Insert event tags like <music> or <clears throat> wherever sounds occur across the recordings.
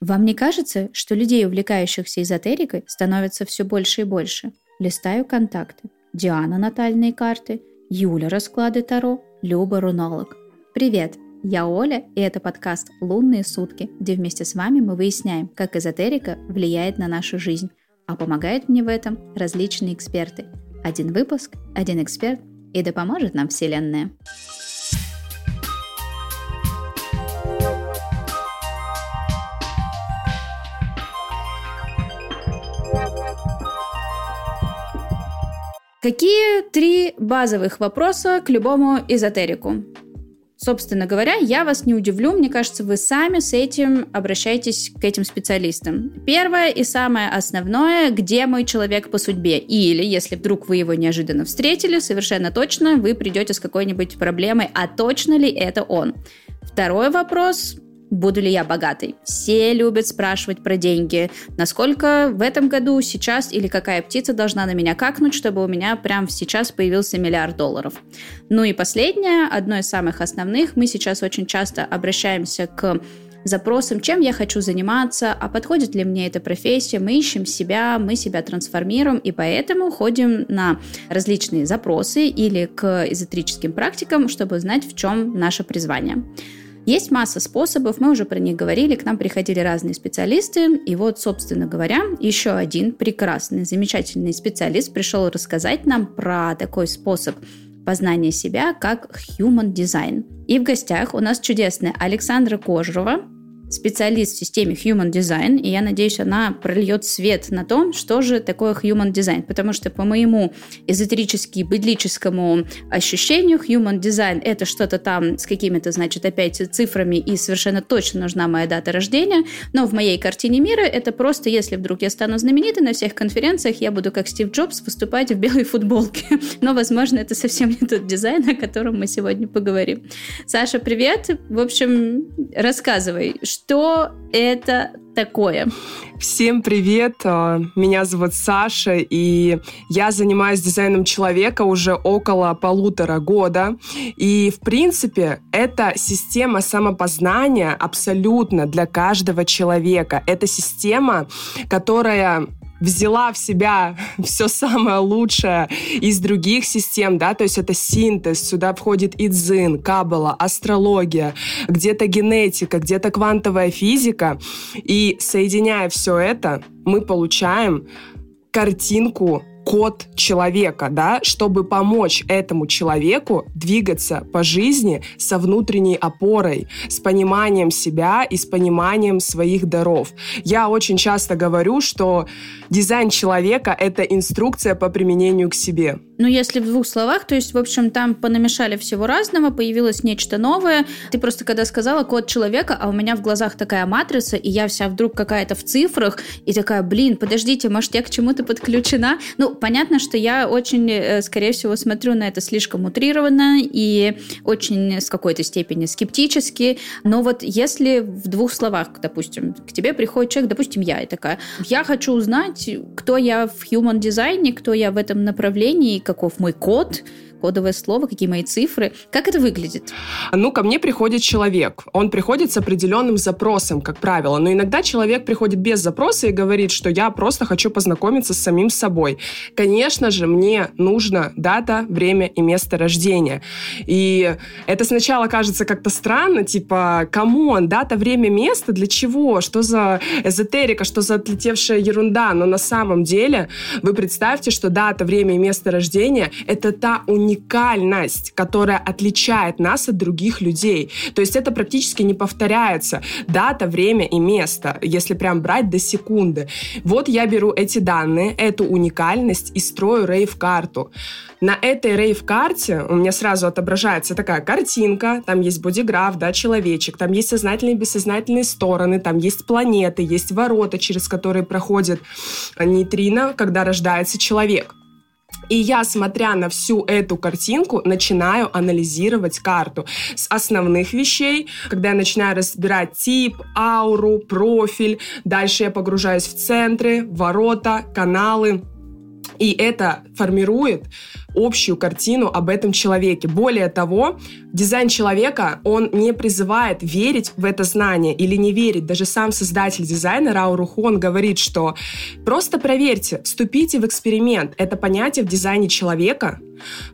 Вам не кажется, что людей, увлекающихся эзотерикой, становится все больше и больше? Листаю контакты. Диана натальные карты, Юля расклады Таро, Люба рунолог. Привет, я Оля, и это подкаст «Лунные сутки», где вместе с вами мы выясняем, как эзотерика влияет на нашу жизнь. А помогают мне в этом различные эксперты. Один выпуск, один эксперт, и да поможет нам Вселенная. Какие три базовых вопроса к любому эзотерику? Собственно говоря, я вас не удивлю, мне кажется, вы сами с этим обращаетесь к этим специалистам. Первое и самое основное, где мой человек по судьбе? Или, если вдруг вы его неожиданно встретили, совершенно точно вы придете с какой-нибудь проблемой, а точно ли это он? Второй вопрос, буду ли я богатой. Все любят спрашивать про деньги. Насколько в этом году, сейчас или какая птица должна на меня какнуть, чтобы у меня прямо сейчас появился миллиард долларов. Ну и последнее, одно из самых основных, мы сейчас очень часто обращаемся к запросам, чем я хочу заниматься, а подходит ли мне эта профессия, мы ищем себя, мы себя трансформируем, и поэтому ходим на различные запросы или к эзотерическим практикам, чтобы узнать, в чем наше призвание. Есть масса способов, мы уже про них говорили, к нам приходили разные специалисты, и вот, собственно говоря, еще один прекрасный, замечательный специалист пришел рассказать нам про такой способ познания себя, как human design. И в гостях у нас чудесная Александра Кожрова, специалист в системе Human Design, и я надеюсь, она прольет свет на том, что же такое Human Design, потому что по моему эзотерически быдлическому ощущению Human Design это что-то там с какими-то, значит, опять цифрами, и совершенно точно нужна моя дата рождения, но в моей картине мира это просто, если вдруг я стану знаменитой на всех конференциях, я буду как Стив Джобс выступать в белой футболке, <laughs> но, возможно, это совсем не тот дизайн, о котором мы сегодня поговорим. Саша, привет! В общем, рассказывай, что это такое? Всем привет! А, меня зовут Саша, и я занимаюсь дизайном человека уже около полутора года. И, в принципе, это система самопознания абсолютно для каждого человека. Это система, которая взяла в себя <laughs> все самое лучшее из других систем, да, то есть это синтез, сюда входит и дзин, каббала, астрология, где-то генетика, где-то квантовая физика, и соединяя все это, мы получаем картинку код человека, да, чтобы помочь этому человеку двигаться по жизни со внутренней опорой, с пониманием себя и с пониманием своих даров. Я очень часто говорю, что дизайн человека — это инструкция по применению к себе. Ну, если в двух словах, то есть, в общем, там понамешали всего разного, появилось нечто новое. Ты просто когда сказала код человека, а у меня в глазах такая матрица, и я вся вдруг какая-то в цифрах, и такая, блин, подождите, может, я к чему-то подключена? Ну, понятно, что я очень, э, скорее всего, смотрю на это слишком утрированно и очень с какой-то степени скептически. Но вот если в двух словах, допустим, к тебе приходит человек, допустим, я, и такая, я хочу узнать, кто я в human дизайне, кто я в этом направлении, каков мой код, кодовое слово, какие мои цифры. Как это выглядит? Ну, ко мне приходит человек. Он приходит с определенным запросом, как правило. Но иногда человек приходит без запроса и говорит, что я просто хочу познакомиться с самим собой. Конечно же, мне нужно дата, время и место рождения. И это сначала кажется как-то странно, типа, come on, дата, время, место, для чего? Что за эзотерика, что за отлетевшая ерунда? Но на самом деле вы представьте, что дата, время и место рождения — это та уникальная уникальность, которая отличает нас от других людей. То есть это практически не повторяется. Дата, время и место, если прям брать до секунды. Вот я беру эти данные, эту уникальность и строю рейв-карту. На этой рейв-карте у меня сразу отображается такая картинка, там есть бодиграф, да, человечек, там есть сознательные и бессознательные стороны, там есть планеты, есть ворота, через которые проходит нейтрино, когда рождается человек. И я, смотря на всю эту картинку, начинаю анализировать карту с основных вещей, когда я начинаю разбирать тип, ауру, профиль. Дальше я погружаюсь в центры, ворота, каналы, И это формирует общую картину об этом человеке. Более того, дизайн человека, он не призывает верить в это знание или не верить. Даже сам создатель дизайна Рау Руху, он говорит, что просто проверьте, вступите в эксперимент. Это понятие в дизайне человека,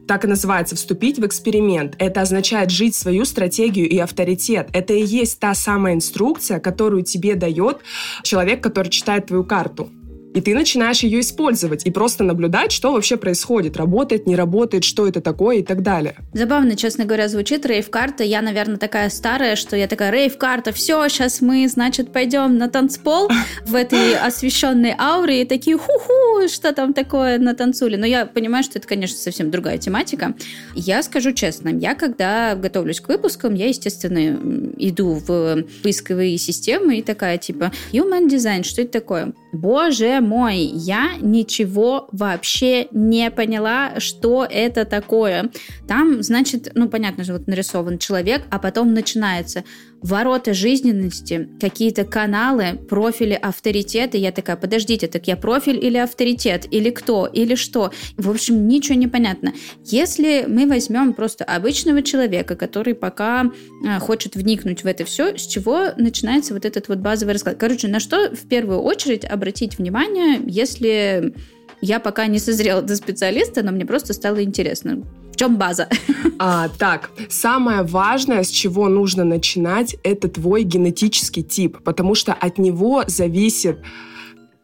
так и называется «вступить в эксперимент». Это означает жить свою стратегию и авторитет. Это и есть та самая инструкция, которую тебе дает человек, который читает твою карту и ты начинаешь ее использовать и просто наблюдать, что вообще происходит, работает, не работает, что это такое и так далее. Забавно, честно говоря, звучит рейв-карта. Я, наверное, такая старая, что я такая, рейв-карта, все, сейчас мы, значит, пойдем на танцпол в этой освещенной ауре и такие, ху-ху, что там такое на танцуле. Но я понимаю, что это, конечно, совсем другая тематика. Я скажу честно, я когда готовлюсь к выпускам, я, естественно, иду в поисковые системы и такая, типа, human design, что это такое? Боже мой, я ничего вообще не поняла, что это такое. Там, значит, ну, понятно же, вот нарисован человек, а потом начинается ворота жизненности, какие-то каналы, профили, авторитеты. Я такая, подождите, так я профиль или авторитет, или кто, или что? В общем, ничего не понятно. Если мы возьмем просто обычного человека, который пока а, хочет вникнуть в это все, с чего начинается вот этот вот базовый расклад? Короче, на что в первую очередь обратить внимание, если я пока не созрела до специалиста, но мне просто стало интересно. Чем база? <laughs> А, так, самое важное, с чего нужно начинать, это твой генетический тип, потому что от него зависит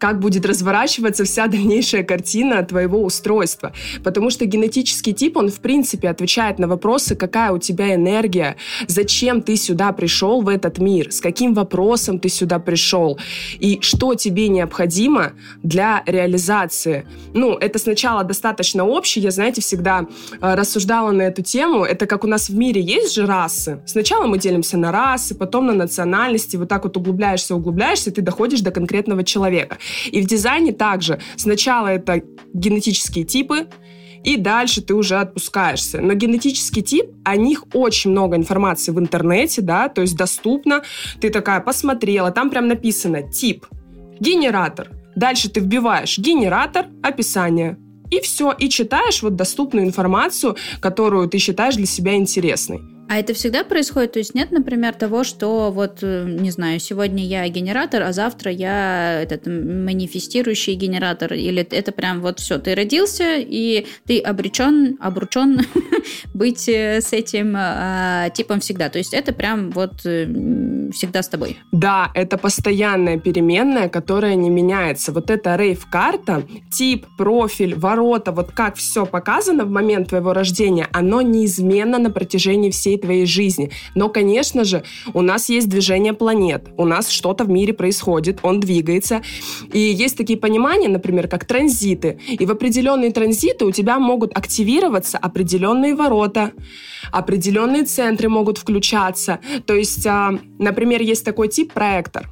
как будет разворачиваться вся дальнейшая картина твоего устройства. Потому что генетический тип, он в принципе отвечает на вопросы, какая у тебя энергия, зачем ты сюда пришел в этот мир, с каким вопросом ты сюда пришел, и что тебе необходимо для реализации. Ну, это сначала достаточно общее, я, знаете, всегда э, рассуждала на эту тему. Это как у нас в мире есть же расы. Сначала мы делимся на расы, потом на национальности, вот так вот углубляешься, углубляешься, ты доходишь до конкретного человека. И в дизайне также. Сначала это генетические типы, и дальше ты уже отпускаешься. Но генетический тип, о них очень много информации в интернете, да, то есть доступно. Ты такая посмотрела, там прям написано тип, генератор. Дальше ты вбиваешь генератор, описание. И все, и читаешь вот доступную информацию, которую ты считаешь для себя интересной. А это всегда происходит? То есть нет, например, того, что вот, э, не знаю, сегодня я генератор, а завтра я этот манифестирующий генератор? Или это прям вот все, ты родился, и ты обречен, обручен <laughs> быть э, с этим а, типом всегда. То есть это прям вот э, всегда с тобой. Да, это постоянная переменная, которая не меняется. Вот эта рейв-карта, тип, профиль, ворота, вот как все показано в момент твоего рождения, оно неизменно на протяжении всей твоей жизни. Но, конечно же, у нас есть движение планет, у нас что-то в мире происходит, он двигается. И есть такие понимания, например, как транзиты. И в определенные транзиты у тебя могут активироваться определенные ворота, определенные центры могут включаться. То есть, а, например, есть такой тип проектор.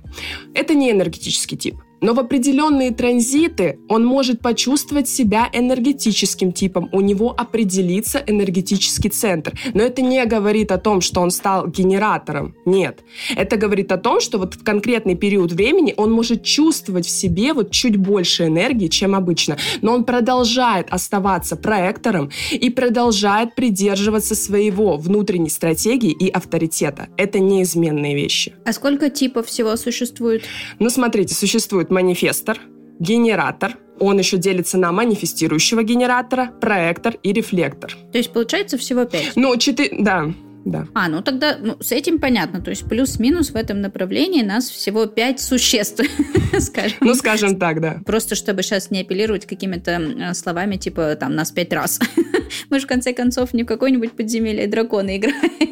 Это не энергетический тип. Но в определенные транзиты он может почувствовать себя энергетическим типом, у него определится энергетический центр. Но это не говорит о том, что он стал генератором. Нет. Это говорит о том, что вот в конкретный период времени он может чувствовать в себе вот чуть больше энергии, чем обычно. Но он продолжает оставаться проектором и продолжает придерживаться своего внутренней стратегии и авторитета. Это неизменные вещи. А сколько типов всего существует? Ну, смотрите, существует манифестор, генератор, он еще делится на манифестирующего генератора, проектор и рефлектор. То есть получается всего пять? Ну, четыре, да. Да. А, ну тогда ну, с этим понятно. То есть плюс-минус в этом направлении нас всего пять существ, <laughs> скажем. Ну, скажем так, да. Просто чтобы сейчас не апеллировать какими-то словами, типа там нас пять раз. <laughs> Мы же в конце концов не в какой-нибудь подземелье дракона играем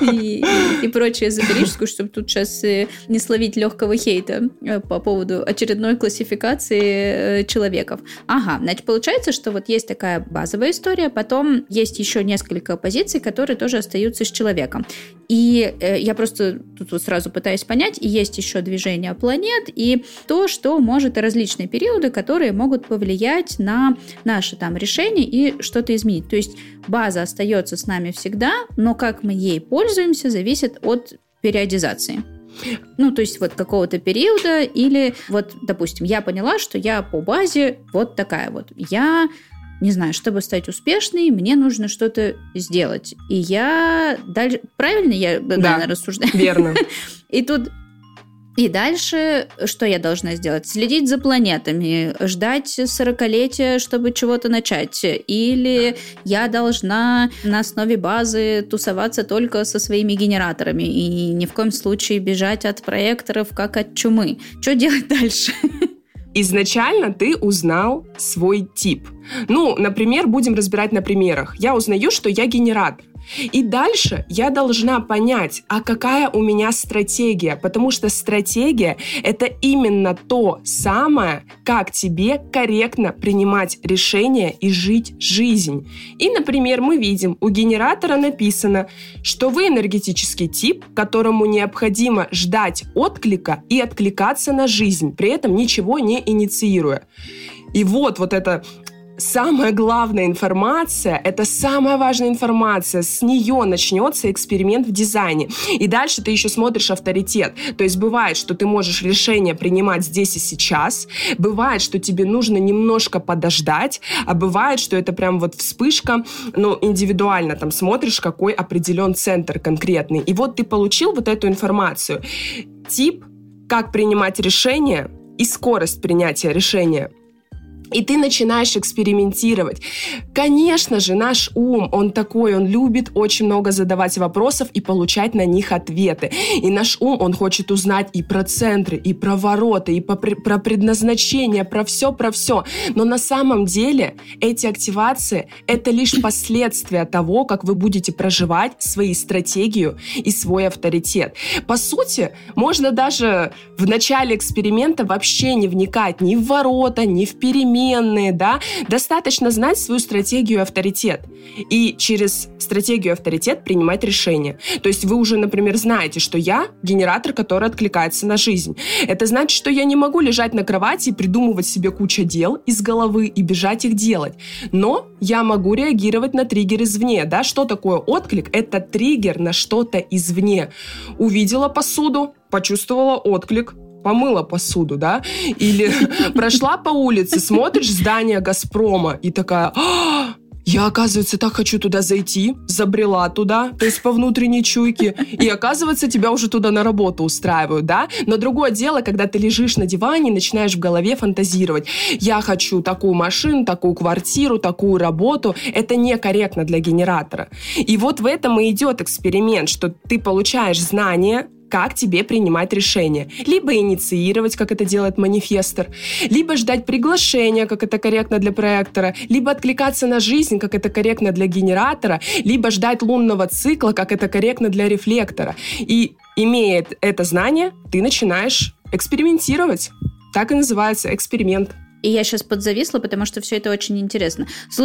и, и, и прочее эзотерическую, чтобы тут сейчас э, не словить легкого хейта э, по поводу очередной классификации э, человеков. Ага, значит, получается, что вот есть такая базовая история, потом есть еще несколько позиций, которые тоже остаются с человеком. И э, я просто тут вот сразу пытаюсь понять, и есть еще движение планет, и то, что может различные периоды, которые могут повлиять на наши там решения и что-то изменить. То есть база остается с нами всегда, но как мы ей пользуемся, зависит от периодизации. Ну, то есть вот какого-то периода или вот, допустим, я поняла, что я по базе вот такая вот. Я не знаю, чтобы стать успешной, мне нужно что-то сделать. И я дальше... Правильно я, да, наверное, рассуждаю? верно. <laughs> И тут и дальше что я должна сделать? Следить за планетами, ждать сорокалетия, чтобы чего-то начать. Или я должна на основе базы тусоваться только со своими генераторами и ни в коем случае бежать от проекторов, как от чумы. Что делать <laughs> дальше? Изначально ты узнал свой тип. Ну, например, будем разбирать на примерах. Я узнаю, что я генератор. И дальше я должна понять, а какая у меня стратегия, потому что стратегия — это именно то самое, как тебе корректно принимать решения и жить жизнь. И, например, мы видим, у генератора написано, что вы энергетический тип, которому необходимо ждать отклика и откликаться на жизнь, при этом ничего не инициируя. И вот, вот это самая главная информация, это самая важная информация, с нее начнется эксперимент в дизайне. И дальше ты еще смотришь авторитет. То есть бывает, что ты можешь решение принимать здесь и сейчас, бывает, что тебе нужно немножко подождать, а бывает, что это прям вот вспышка, ну, индивидуально там смотришь, какой определен центр конкретный. И вот ты получил вот эту информацию. Тип, как принимать решение и скорость принятия решения – и ты начинаешь экспериментировать. Конечно же, наш ум, он такой, он любит очень много задавать вопросов и получать на них ответы. И наш ум, он хочет узнать и про центры, и про ворота, и про, про предназначение, про все, про все. Но на самом деле эти активации — это лишь последствия того, как вы будете проживать свои стратегию и свой авторитет. По сути, можно даже в начале эксперимента вообще не вникать ни в ворота, ни в перемены, переменные, да, достаточно знать свою стратегию и авторитет. И через стратегию и авторитет принимать решения. То есть вы уже, например, знаете, что я генератор, который откликается на жизнь. Это значит, что я не могу лежать на кровати и придумывать себе кучу дел из головы и бежать их делать. Но я могу реагировать на триггер извне. Да? Что такое отклик? Это триггер на что-то извне. Увидела посуду, почувствовала отклик, помыла посуду, да, или <laughs> прошла по улице, смотришь здание Газпрома и такая, «А, я, оказывается, так хочу туда зайти, забрела туда, то есть по внутренней чуйке, и, оказывается, тебя уже туда на работу устраивают, да? Но другое дело, когда ты лежишь на диване и начинаешь в голове фантазировать. Я хочу такую машину, такую квартиру, такую работу. Это некорректно для генератора. И вот в этом и идет эксперимент, что ты получаешь знания, как тебе принимать решения. Либо инициировать, как это делает манифестор, либо ждать приглашения, как это корректно для проектора, либо откликаться на жизнь, как это корректно для генератора, либо ждать лунного цикла, как это корректно для рефлектора. И имея это знание, ты начинаешь экспериментировать. Так и называется эксперимент. И я сейчас подзависла, потому что все это очень интересно. <laughs>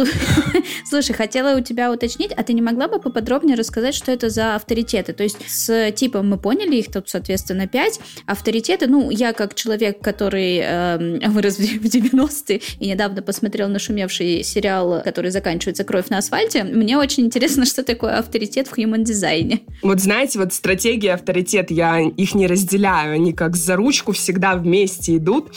Слушай, хотела у тебя уточнить, а ты не могла бы поподробнее рассказать, что это за авторитеты? То есть с типом мы поняли, их тут, соответственно, пять. Авторитеты, ну, я как человек, который э, <laughs> вырос в 90-е и недавно посмотрел нашумевший сериал, который заканчивается «Кровь на асфальте», мне очень интересно, <laughs> что такое авторитет в human дизайне. Вот знаете, вот стратегия авторитет, я их не разделяю, они как за ручку всегда вместе идут.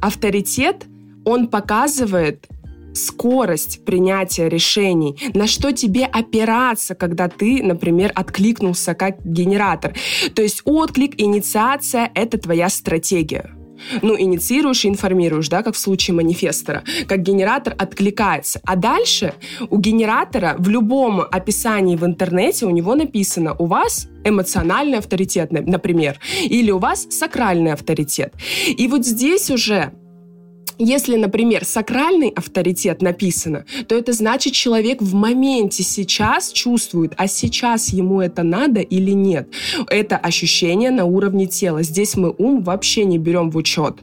Авторитет — он показывает скорость принятия решений, на что тебе опираться, когда ты, например, откликнулся как генератор. То есть отклик, инициация — это твоя стратегия. Ну, инициируешь и информируешь, да, как в случае манифестора. Как генератор откликается. А дальше у генератора в любом описании в интернете у него написано «У вас эмоциональный авторитет, например, или у вас сакральный авторитет». И вот здесь уже если, например, сакральный авторитет написано, то это значит, человек в моменте сейчас чувствует, а сейчас ему это надо или нет. Это ощущение на уровне тела. Здесь мы ум вообще не берем в учет.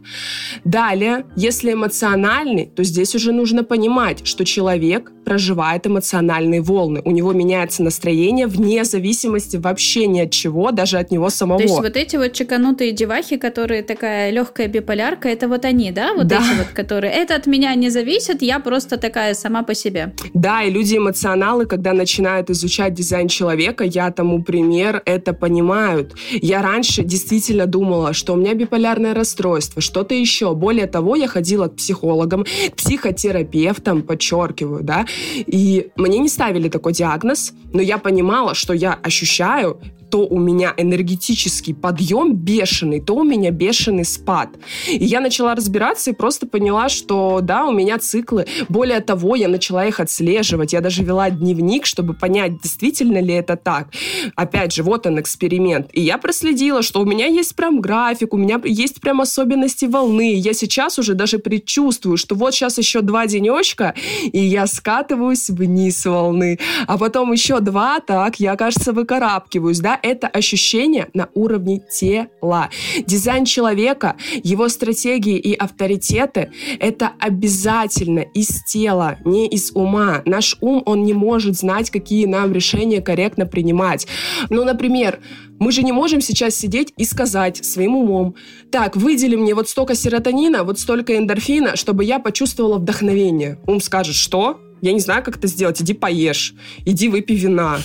Далее, если эмоциональный, то здесь уже нужно понимать, что человек проживает эмоциональные волны. У него меняется настроение вне зависимости вообще ни от чего, даже от него самого. То есть вот эти вот чеканутые девахи, которые такая легкая биполярка, это вот они, да? Вот да. эти вот, которые... Это от меня не зависит, я просто такая сама по себе. Да, и люди-эмоционалы, когда начинают изучать дизайн человека, я тому пример, это понимают. Я раньше действительно думала, что у меня биполярное расстройство, что-то еще. Более того, я ходила к психологам, к психотерапевтам, подчеркиваю, да, и мне не ставили такой диагноз, но я понимала, что я ощущаю то у меня энергетический подъем бешеный, то у меня бешеный спад. И я начала разбираться и просто поняла, что да, у меня циклы. Более того, я начала их отслеживать. Я даже вела дневник, чтобы понять, действительно ли это так. Опять же, вот он эксперимент. И я проследила, что у меня есть прям график, у меня есть прям особенности волны. Я сейчас уже даже предчувствую, что вот сейчас еще два денечка, и я скатываюсь вниз волны. А потом еще два, так, я, кажется, выкарабкиваюсь, да, это ощущение на уровне тела. Дизайн человека, его стратегии и авторитеты — это обязательно из тела, не из ума. Наш ум, он не может знать, какие нам решения корректно принимать. Ну, например, мы же не можем сейчас сидеть и сказать своим умом, так, выдели мне вот столько серотонина, вот столько эндорфина, чтобы я почувствовала вдохновение. Ум скажет, что? Я не знаю, как это сделать, иди поешь, иди выпей вина.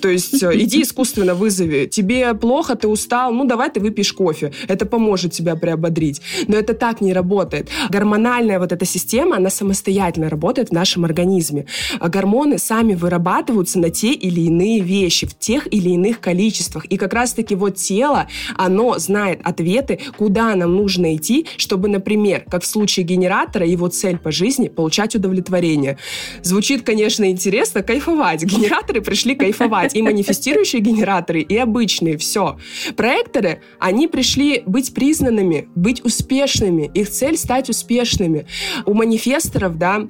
То есть э, иди искусственно вызови. Тебе плохо, ты устал, ну давай ты выпьешь кофе. Это поможет тебя приободрить. Но это так не работает. Гормональная вот эта система, она самостоятельно работает в нашем организме. А гормоны сами вырабатываются на те или иные вещи в тех или иных количествах. И как раз-таки вот тело, оно знает ответы, куда нам нужно идти, чтобы, например, как в случае генератора, его цель по жизни — получать удовлетворение. Звучит, конечно, интересно, кайфовать. Генераторы пришли кайфовать. И манифестирующие генераторы, и обычные, все. Проекторы, они пришли быть признанными, быть успешными. Их цель стать успешными. У манифесторов, да,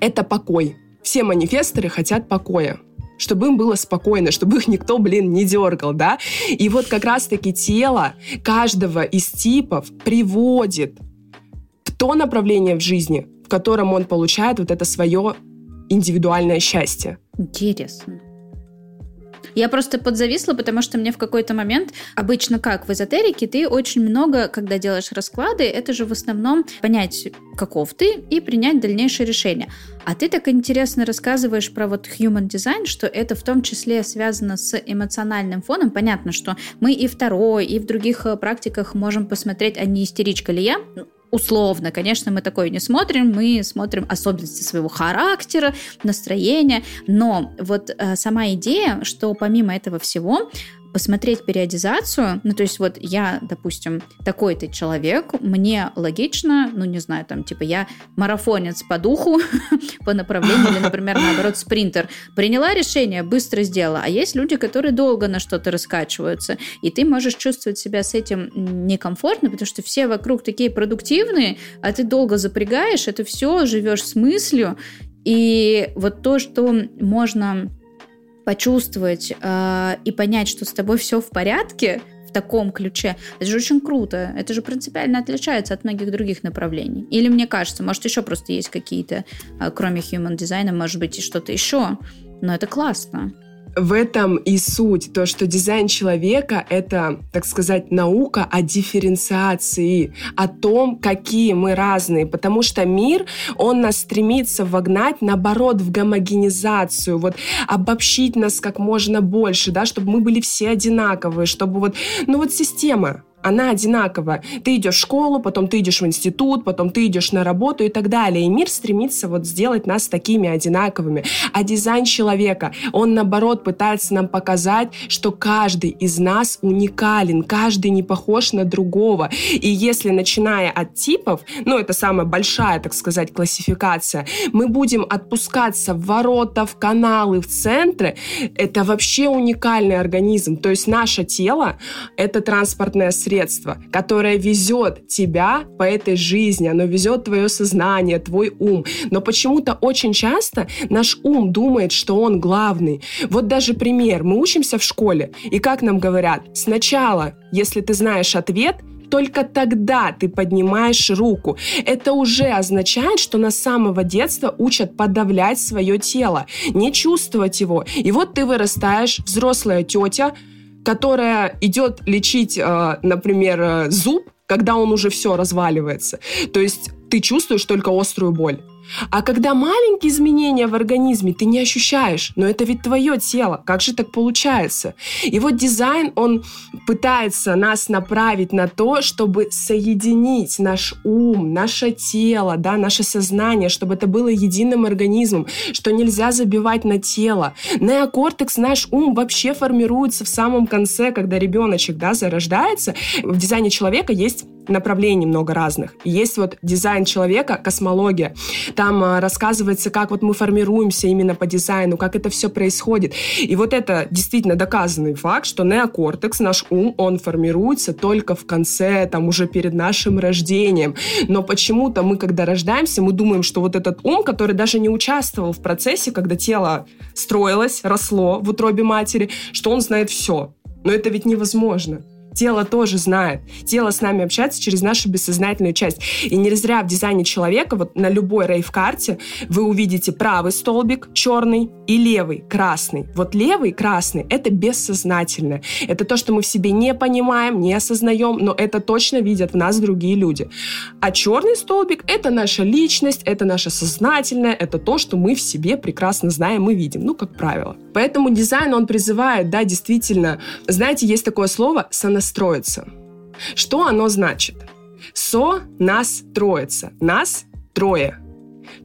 это покой. Все манифесторы хотят покоя чтобы им было спокойно, чтобы их никто, блин, не дергал, да? И вот как раз-таки тело каждого из типов приводит в то направление в жизни, в котором он получает вот это свое индивидуальное счастье. Интересно. Я просто подзависла, потому что мне в какой-то момент, обычно как в эзотерике, ты очень много, когда делаешь расклады, это же в основном понять, каков ты, и принять дальнейшее решение. А ты так интересно рассказываешь про вот human design, что это в том числе связано с эмоциональным фоном. Понятно, что мы и второй, и в других э, практиках можем посмотреть, а не истеричка ли я условно, конечно, мы такое не смотрим, мы смотрим особенности своего характера, настроения, но вот э, сама идея, что помимо этого всего посмотреть периодизацию, ну, то есть вот я, допустим, такой-то человек, мне логично, ну, не знаю, там, типа, я марафонец по духу, <laughs> по направлению, или, например, наоборот, спринтер. Приняла решение, быстро сделала. А есть люди, которые долго на что-то раскачиваются, и ты можешь чувствовать себя с этим некомфортно, потому что все вокруг такие продуктивные, а ты долго запрягаешь, это все, живешь с мыслью, и вот то, что можно почувствовать э, и понять, что с тобой все в порядке в таком ключе, это же очень круто. Это же принципиально отличается от многих других направлений. Или мне кажется, может, еще просто есть какие-то, э, кроме human дизайна, может быть, и что-то еще. Но это классно в этом и суть, то, что дизайн человека — это, так сказать, наука о дифференциации, о том, какие мы разные, потому что мир, он нас стремится вогнать, наоборот, в гомогенизацию, вот обобщить нас как можно больше, да, чтобы мы были все одинаковые, чтобы вот, ну вот система, она одинакова. Ты идешь в школу, потом ты идешь в институт, потом ты идешь на работу и так далее. И мир стремится вот сделать нас такими одинаковыми. А дизайн человека, он наоборот пытается нам показать, что каждый из нас уникален, каждый не похож на другого. И если начиная от типов, ну это самая большая, так сказать, классификация, мы будем отпускаться в ворота, в каналы, в центры, это вообще уникальный организм. То есть наше тело — это транспортное средство средство, которое везет тебя по этой жизни, оно везет твое сознание, твой ум. Но почему-то очень часто наш ум думает, что он главный. Вот даже пример. Мы учимся в школе, и как нам говорят, сначала, если ты знаешь ответ, только тогда ты поднимаешь руку. Это уже означает, что нас с самого детства учат подавлять свое тело, не чувствовать его. И вот ты вырастаешь, взрослая тетя, которая идет лечить, э, например, э, зуб, когда он уже все разваливается. То есть ты чувствуешь только острую боль. А когда маленькие изменения в организме ты не ощущаешь, но это ведь твое тело, как же так получается? И вот дизайн, он пытается нас направить на то, чтобы соединить наш ум, наше тело, да, наше сознание, чтобы это было единым организмом, что нельзя забивать на тело. Неокортекс, наш ум вообще формируется в самом конце, когда ребеночек, да, зарождается. В дизайне человека есть направлений много разных. Есть вот дизайн человека, космология. Там а, рассказывается, как вот мы формируемся именно по дизайну, как это все происходит. И вот это действительно доказанный факт, что неокортекс, наш ум, он формируется только в конце, там уже перед нашим рождением. Но почему-то мы, когда рождаемся, мы думаем, что вот этот ум, который даже не участвовал в процессе, когда тело строилось, росло в утробе матери, что он знает все. Но это ведь невозможно. Тело тоже знает. Тело с нами общается через нашу бессознательную часть. И не зря в дизайне человека, вот на любой рейв-карте, вы увидите правый столбик черный и левый красный. Вот левый красный — это бессознательное. Это то, что мы в себе не понимаем, не осознаем, но это точно видят в нас другие люди. А черный столбик — это наша личность, это наше сознательное, это то, что мы в себе прекрасно знаем и видим, ну, как правило. Поэтому дизайн, он призывает, да, действительно, знаете, есть такое слово «сонастроение» строится. Что оно значит? Со нас троица. Нас трое.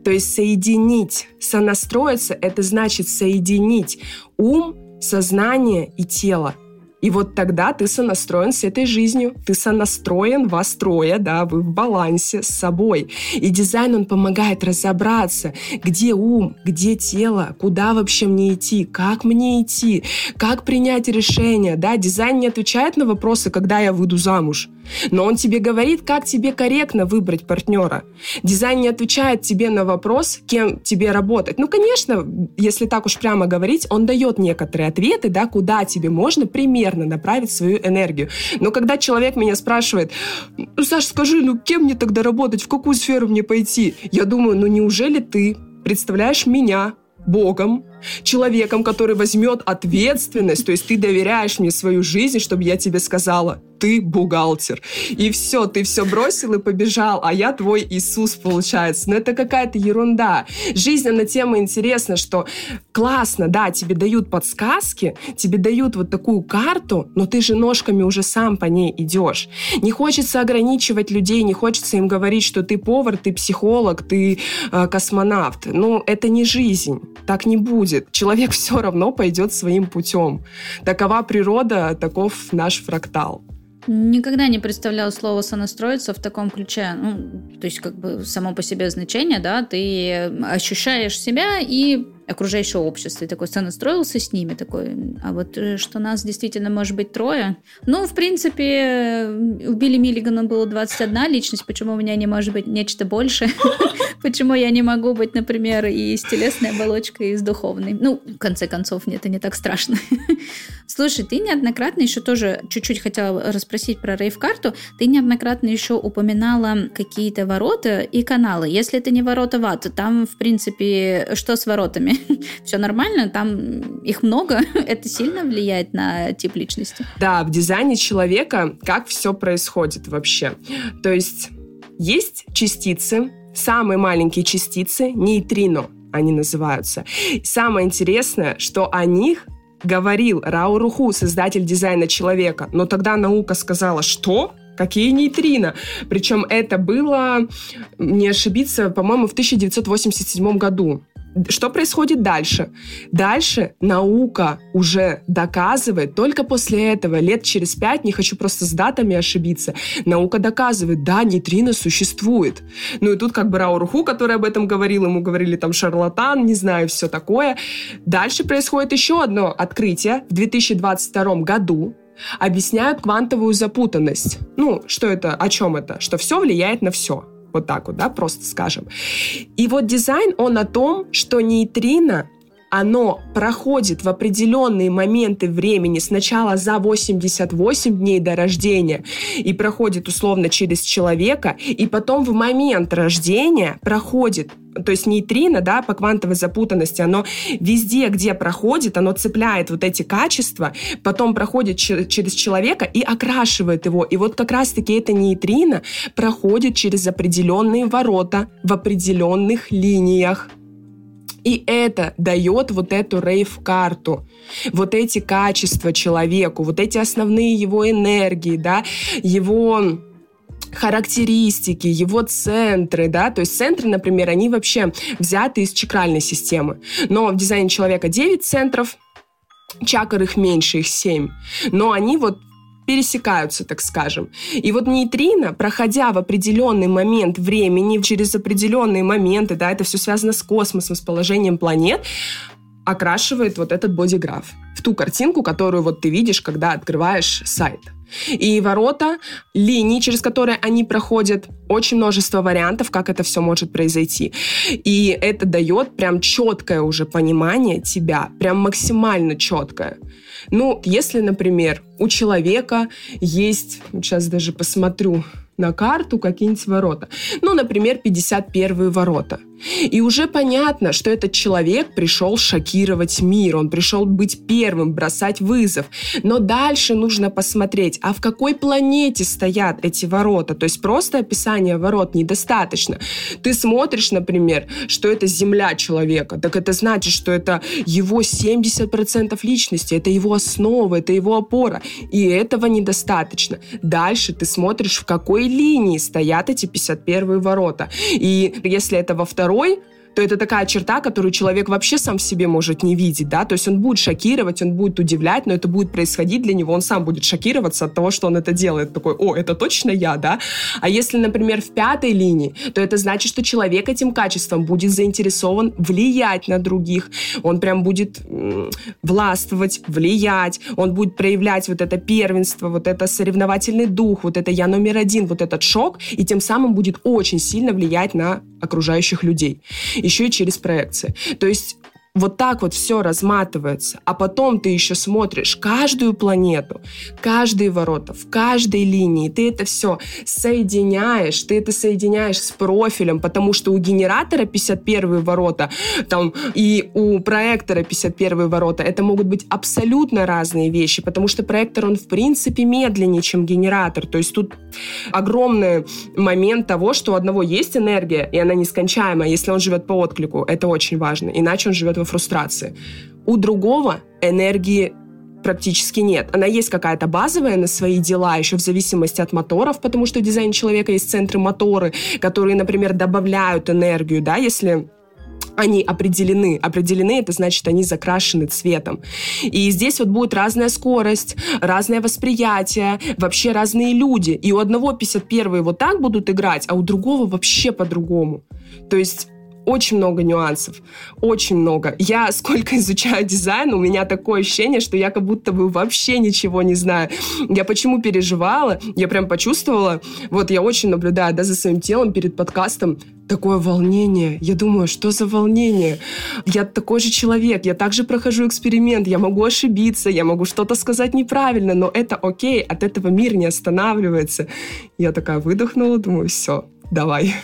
То есть соединить, сонастроиться, это значит соединить ум, сознание и тело. И вот тогда ты сонастроен с этой жизнью, ты сонастроен, вас трое, да, вы в балансе с собой. И дизайн, он помогает разобраться, где ум, где тело, куда вообще мне идти, как мне идти, как принять решение, да. Дизайн не отвечает на вопросы, когда я выйду замуж. Но он тебе говорит, как тебе корректно выбрать партнера. Дизайн не отвечает тебе на вопрос, кем тебе работать. Ну, конечно, если так уж прямо говорить, он дает некоторые ответы, да, куда тебе можно примерно направить свою энергию. Но когда человек меня спрашивает, ну, Саш, скажи, ну, кем мне тогда работать, в какую сферу мне пойти? Я думаю, ну, неужели ты представляешь меня, Богом, человеком, который возьмет ответственность, то есть ты доверяешь мне свою жизнь, чтобы я тебе сказала, ты бухгалтер. И все, ты все бросил и побежал, а я твой Иисус, получается. Но это какая-то ерунда. Жизнь, она тема интересна, что классно, да, тебе дают подсказки, тебе дают вот такую карту, но ты же ножками уже сам по ней идешь. Не хочется ограничивать людей, не хочется им говорить, что ты повар, ты психолог, ты э, космонавт. Ну, это не жизнь. Так не будет. Человек <laughs> все равно пойдет своим путем. Такова природа, таков наш фрактал. Никогда не представлял слово сонастроиться в таком ключе. Ну, то есть, как бы само по себе значение, да, ты ощущаешь себя и окружающее общество. И такой сонастроился с ними, такой, а вот э, что нас действительно может быть трое. Ну, в принципе, у Билли Миллигана было 21 личность, почему у меня не может быть нечто большее? <laughs> Почему я не могу быть, например, и с телесной оболочкой, и с духовной? Ну, в конце концов, это не так страшно. <laughs> Слушай, ты неоднократно еще тоже чуть-чуть хотела расспросить про рейв-карту. Ты неоднократно еще упоминала какие-то ворота и каналы. Если это не ворота в ад, то там, в принципе, что с воротами? <laughs> Все нормально? Там их много? <laughs> Это сильно влияет на тип личности? Да, в дизайне человека как все происходит вообще. То есть есть частицы, самые маленькие частицы, нейтрино они называются. Самое интересное, что о них говорил Рао Руху, создатель дизайна человека. Но тогда наука сказала, что? Какие нейтрино? Причем это было, не ошибиться, по-моему, в 1987 году. Что происходит дальше? Дальше наука уже доказывает, только после этого, лет через пять, не хочу просто с датами ошибиться, наука доказывает, да, нейтрино существует. Ну и тут как бы Рауруху, который об этом говорил, ему говорили там шарлатан, не знаю, все такое. Дальше происходит еще одно открытие в 2022 году, объясняют квантовую запутанность. Ну, что это, о чем это? Что все влияет на все. Вот так вот, да, просто скажем. И вот дизайн, он о том, что нейтрино оно проходит в определенные моменты времени, сначала за 88 дней до рождения, и проходит условно через человека, и потом в момент рождения проходит то есть нейтрино, да, по квантовой запутанности, оно везде, где проходит, оно цепляет вот эти качества, потом проходит через человека и окрашивает его. И вот как раз-таки это нейтрино проходит через определенные ворота в определенных линиях. И это дает вот эту рейв-карту, вот эти качества человеку, вот эти основные его энергии, да, его характеристики, его центры, да, то есть центры, например, они вообще взяты из чакральной системы. Но в дизайне человека 9 центров, чакр их меньше, их 7. Но они вот пересекаются, так скажем. И вот нейтрино, проходя в определенный момент времени, через определенные моменты, да, это все связано с космосом, с положением планет, окрашивает вот этот бодиграф в ту картинку, которую вот ты видишь, когда открываешь сайт. И ворота, линии, через которые они проходят, очень множество вариантов, как это все может произойти. И это дает прям четкое уже понимание тебя, прям максимально четкое. Ну, если, например, у человека есть, сейчас даже посмотрю на карту какие-нибудь ворота. Ну, например, 51 ворота. И уже понятно, что этот человек пришел шокировать мир, он пришел быть первым, бросать вызов. Но дальше нужно посмотреть, а в какой планете стоят эти ворота. То есть просто описание ворот недостаточно. Ты смотришь, например, что это Земля человека, так это значит, что это его 70% личности, это его основа, это его опора. И этого недостаточно. Дальше ты смотришь, в какой линии стоят эти 51 ворота. И если это во втором второй то это такая черта, которую человек вообще сам в себе может не видеть, да, то есть он будет шокировать, он будет удивлять, но это будет происходить для него, он сам будет шокироваться от того, что он это делает, такой, о, это точно я, да, а если, например, в пятой линии, то это значит, что человек этим качеством будет заинтересован влиять на других, он прям будет властвовать, влиять, он будет проявлять вот это первенство, вот это соревновательный дух, вот это я номер один, вот этот шок, и тем самым будет очень сильно влиять на окружающих людей еще и через проекции. То есть вот так вот все разматывается, а потом ты еще смотришь каждую планету, каждые ворота, в каждой линии, ты это все соединяешь, ты это соединяешь с профилем, потому что у генератора 51 ворота там, и у проектора 51 ворота это могут быть абсолютно разные вещи, потому что проектор, он в принципе медленнее, чем генератор, то есть тут огромный момент того, что у одного есть энергия, и она нескончаемая, если он живет по отклику, это очень важно, иначе он живет во фрустрации. У другого энергии практически нет. Она есть какая-то базовая на свои дела, еще в зависимости от моторов, потому что в дизайне человека есть центры моторы, которые, например, добавляют энергию, да, если они определены. Определены, это значит, они закрашены цветом. И здесь вот будет разная скорость, разное восприятие, вообще разные люди. И у одного 51 вот так будут играть, а у другого вообще по-другому. То есть очень много нюансов, очень много. Я сколько изучаю дизайн, у меня такое ощущение, что я как будто бы вообще ничего не знаю. Я почему переживала, я прям почувствовала, вот я очень наблюдаю, да, за своим телом перед подкастом, такое волнение. Я думаю, что за волнение? Я такой же человек, я также прохожу эксперимент, я могу ошибиться, я могу что-то сказать неправильно, но это окей, от этого мир не останавливается. Я такая выдохнула, думаю, все, давай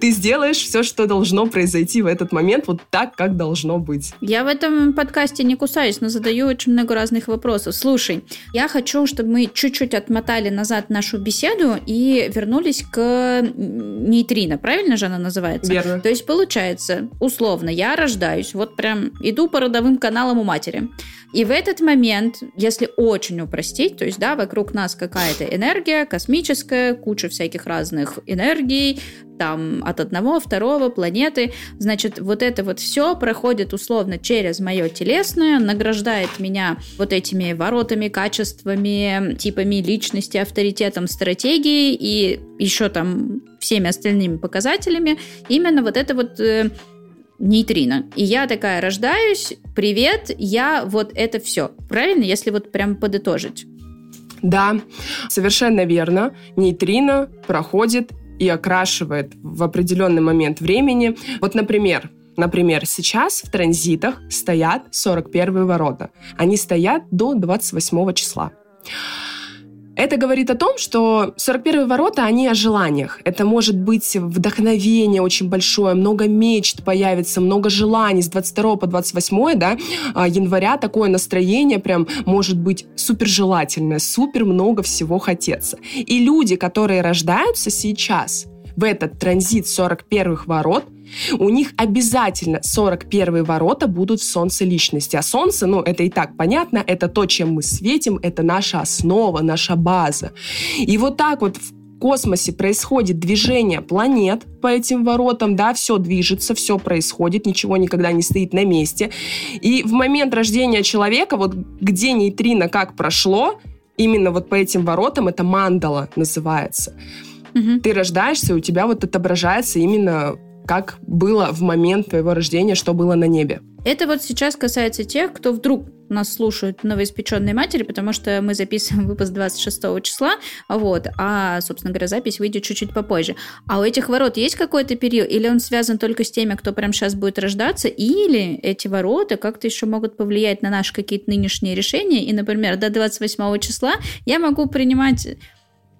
ты сделаешь все, что должно произойти в этот момент, вот так, как должно быть. Я в этом подкасте не кусаюсь, но задаю очень много разных вопросов. Слушай, я хочу, чтобы мы чуть-чуть отмотали назад нашу беседу и вернулись к нейтрино. Правильно же она называется? Верно. То есть, получается, условно, я рождаюсь, вот прям иду по родовым каналам у матери. И в этот момент, если очень упростить, то есть, да, вокруг нас какая-то энергия космическая, куча всяких разных энергий, там от одного, второго планеты. Значит, вот это вот все проходит условно через мое телесное, награждает меня вот этими воротами, качествами, типами личности, авторитетом, стратегией и еще там всеми остальными показателями. Именно вот это вот э, нейтрино. И я такая рождаюсь, привет, я вот это все. Правильно, если вот прям подытожить? Да, совершенно верно. Нейтрино проходит и окрашивает в определенный момент времени. Вот, например, Например, сейчас в транзитах стоят 41 ворота. Они стоят до 28 числа. Это говорит о том, что 41 ворота, они о желаниях. Это может быть вдохновение очень большое, много мечт появится, много желаний. С 22 по 28 да, а, января такое настроение прям может быть супер желательное, супер много всего хотеться. И люди, которые рождаются сейчас в этот транзит 41 ворот – у них обязательно 41 ворота будут в солнце личности. А солнце, ну, это и так понятно, это то, чем мы светим, это наша основа, наша база. И вот так вот в космосе происходит движение планет по этим воротам, да, все движется, все происходит, ничего никогда не стоит на месте. И в момент рождения человека, вот где нейтрино как прошло, именно вот по этим воротам, это мандала называется. Угу. Ты рождаешься, у тебя вот отображается именно как было в момент твоего рождения, что было на небе. Это вот сейчас касается тех, кто вдруг нас слушают новоиспеченные матери, потому что мы записываем выпуск 26 числа, вот, а, собственно говоря, запись выйдет чуть-чуть попозже. А у этих ворот есть какой-то период, или он связан только с теми, кто прямо сейчас будет рождаться, или эти ворота как-то еще могут повлиять на наши какие-то нынешние решения, и, например, до 28 числа я могу принимать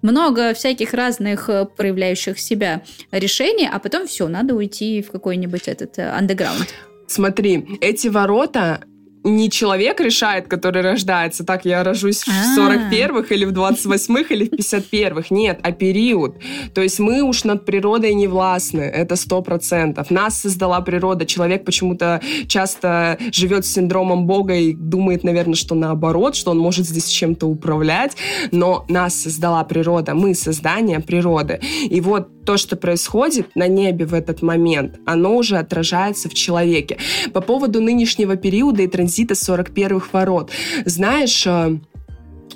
много всяких разных э, проявляющих себя решений, а потом все, надо уйти в какой-нибудь этот андеграунд. Смотри, эти ворота не человек решает, который рождается, так я рожусь в 41-х а. или в 28-х или в 51-х. Нет, а период. То есть мы уж над природой не властны, это сто процентов. Нас создала природа. Человек почему-то часто живет с синдромом Бога и думает, наверное, что наоборот, что он может здесь чем-то управлять, но нас создала природа, мы создание природы. И вот то, что происходит на небе в этот момент, оно уже отражается в человеке. По поводу нынешнего периода и транзита 41-х ворот. Знаешь, э,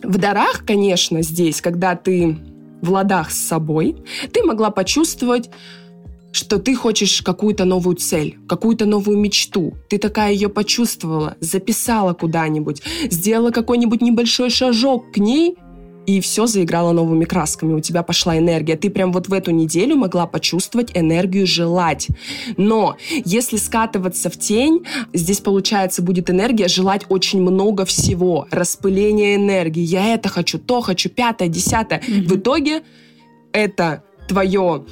в дарах, конечно, здесь, когда ты в ладах с собой, ты могла почувствовать что ты хочешь какую-то новую цель, какую-то новую мечту. Ты такая ее почувствовала, записала куда-нибудь, сделала какой-нибудь небольшой шажок к ней, и все заиграло новыми красками, у тебя пошла энергия. Ты прям вот в эту неделю могла почувствовать энергию желать. Но если скатываться в тень, здесь, получается, будет энергия желать очень много всего. Распыление энергии. Я это хочу, то хочу, пятое, десятое. Mm-hmm. В итоге это твое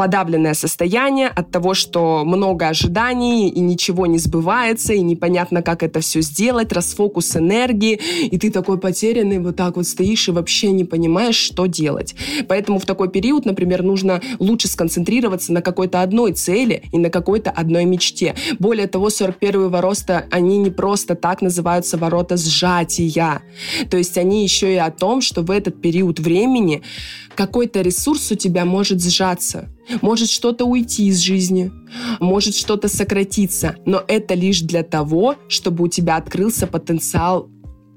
подавленное состояние от того, что много ожиданий и ничего не сбывается, и непонятно, как это все сделать, расфокус энергии, и ты такой потерянный, вот так вот стоишь и вообще не понимаешь, что делать. Поэтому в такой период, например, нужно лучше сконцентрироваться на какой-то одной цели и на какой-то одной мечте. Более того, 41 ворота, они не просто так называются ворота сжатия. То есть они еще и о том, что в этот период времени какой-то ресурс у тебя может сжаться, может что-то уйти из жизни, может что-то сократиться, но это лишь для того, чтобы у тебя открылся потенциал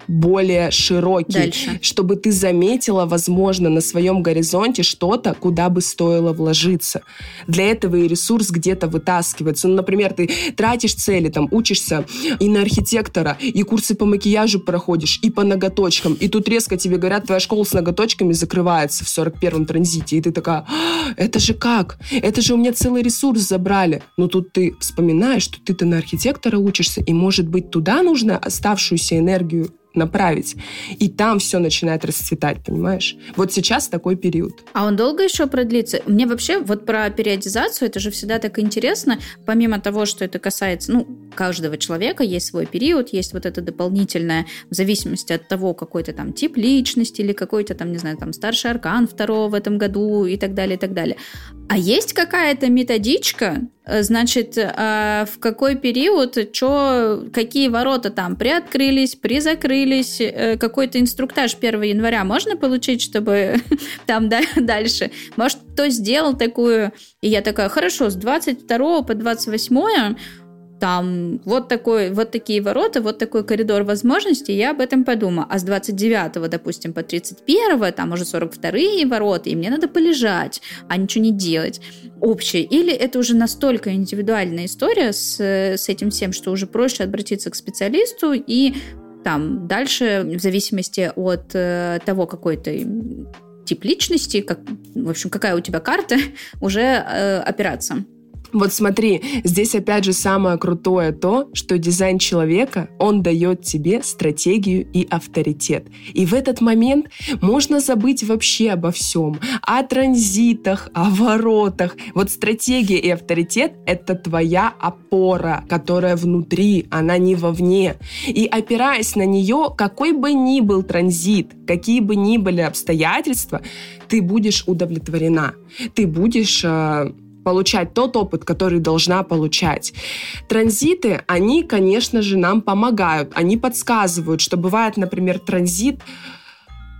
более широкий, Дальше. чтобы ты заметила, возможно, на своем горизонте что-то, куда бы стоило вложиться. Для этого и ресурс где-то вытаскивается. Ну, например, ты тратишь цели, там, учишься и на архитектора, и курсы по макияжу проходишь, и по ноготочкам, и тут резко тебе говорят, твоя школа с ноготочками закрывается в 41-м транзите, и ты такая, «А, это же как? Это же у меня целый ресурс забрали. Но тут ты вспоминаешь, что ты-то на архитектора учишься, и, может быть, туда нужно оставшуюся энергию направить. И там все начинает расцветать, понимаешь? Вот сейчас такой период. А он долго еще продлится? Мне вообще вот про периодизацию, это же всегда так интересно, помимо того, что это касается, ну, каждого человека, есть свой период, есть вот это дополнительное, в зависимости от того, какой то там тип личности или какой-то там, не знаю, там старший аркан второго в этом году и так далее, и так далее. А есть какая-то методичка, значит, э, в какой период, чё, какие ворота там приоткрылись, призакрылись, э, какой-то инструктаж 1 января можно получить, чтобы <laughs> там да, дальше? Может, кто сделал такую? И я такая, хорошо, с 22 по 28 там вот, такой, вот такие ворота, вот такой коридор возможностей, я об этом подумаю. А с 29, допустим, по 31, там уже 42 ворота, и мне надо полежать, а ничего не делать. Общее. Или это уже настолько индивидуальная история с, с этим всем, что уже проще обратиться к специалисту и там дальше, в зависимости от э, того, какой ты тип личности, как, в общем, какая у тебя карта, <laughs> уже э, опираться. Вот смотри, здесь опять же самое крутое то, что дизайн человека, он дает тебе стратегию и авторитет. И в этот момент можно забыть вообще обо всем. О транзитах, о воротах. Вот стратегия и авторитет — это твоя опора, которая внутри, она не вовне. И опираясь на нее, какой бы ни был транзит, какие бы ни были обстоятельства, ты будешь удовлетворена. Ты будешь э, получать тот опыт, который должна получать. Транзиты, они, конечно же, нам помогают, они подсказывают, что бывает, например, транзит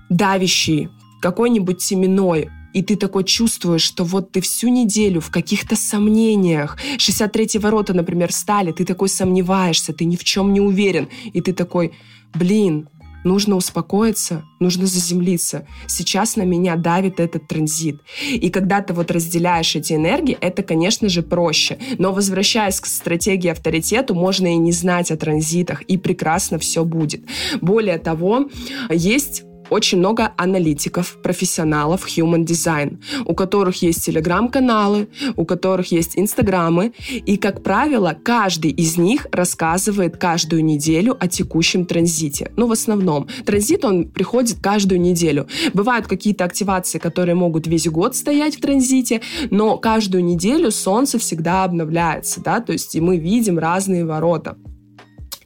давящий, какой-нибудь семенной, и ты такой чувствуешь, что вот ты всю неделю в каких-то сомнениях. 63-й ворота, например, стали, ты такой сомневаешься, ты ни в чем не уверен. И ты такой, блин, нужно успокоиться, нужно заземлиться. Сейчас на меня давит этот транзит. И когда ты вот разделяешь эти энергии, это, конечно же, проще. Но возвращаясь к стратегии авторитету, можно и не знать о транзитах, и прекрасно все будет. Более того, есть очень много аналитиков, профессионалов human design, у которых есть телеграм-каналы, у которых есть инстаграмы, и, как правило, каждый из них рассказывает каждую неделю о текущем транзите. Ну, в основном. Транзит, он приходит каждую неделю. Бывают какие-то активации, которые могут весь год стоять в транзите, но каждую неделю Солнце всегда обновляется, да, то есть и мы видим разные ворота.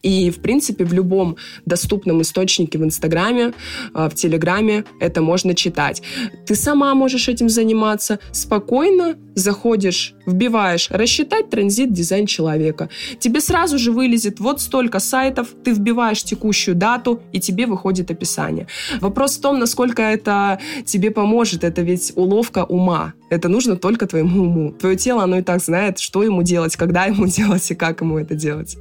И, в принципе, в любом доступном источнике в Инстаграме, а, в Телеграме это можно читать. Ты сама можешь этим заниматься спокойно, заходишь, вбиваешь «рассчитать транзит дизайн человека». Тебе сразу же вылезет вот столько сайтов, ты вбиваешь текущую дату, и тебе выходит описание. Вопрос в том, насколько это тебе поможет. Это ведь уловка ума. Это нужно только твоему уму. Твое тело, оно и так знает, что ему делать, когда ему <laughs> делать и как ему это делать.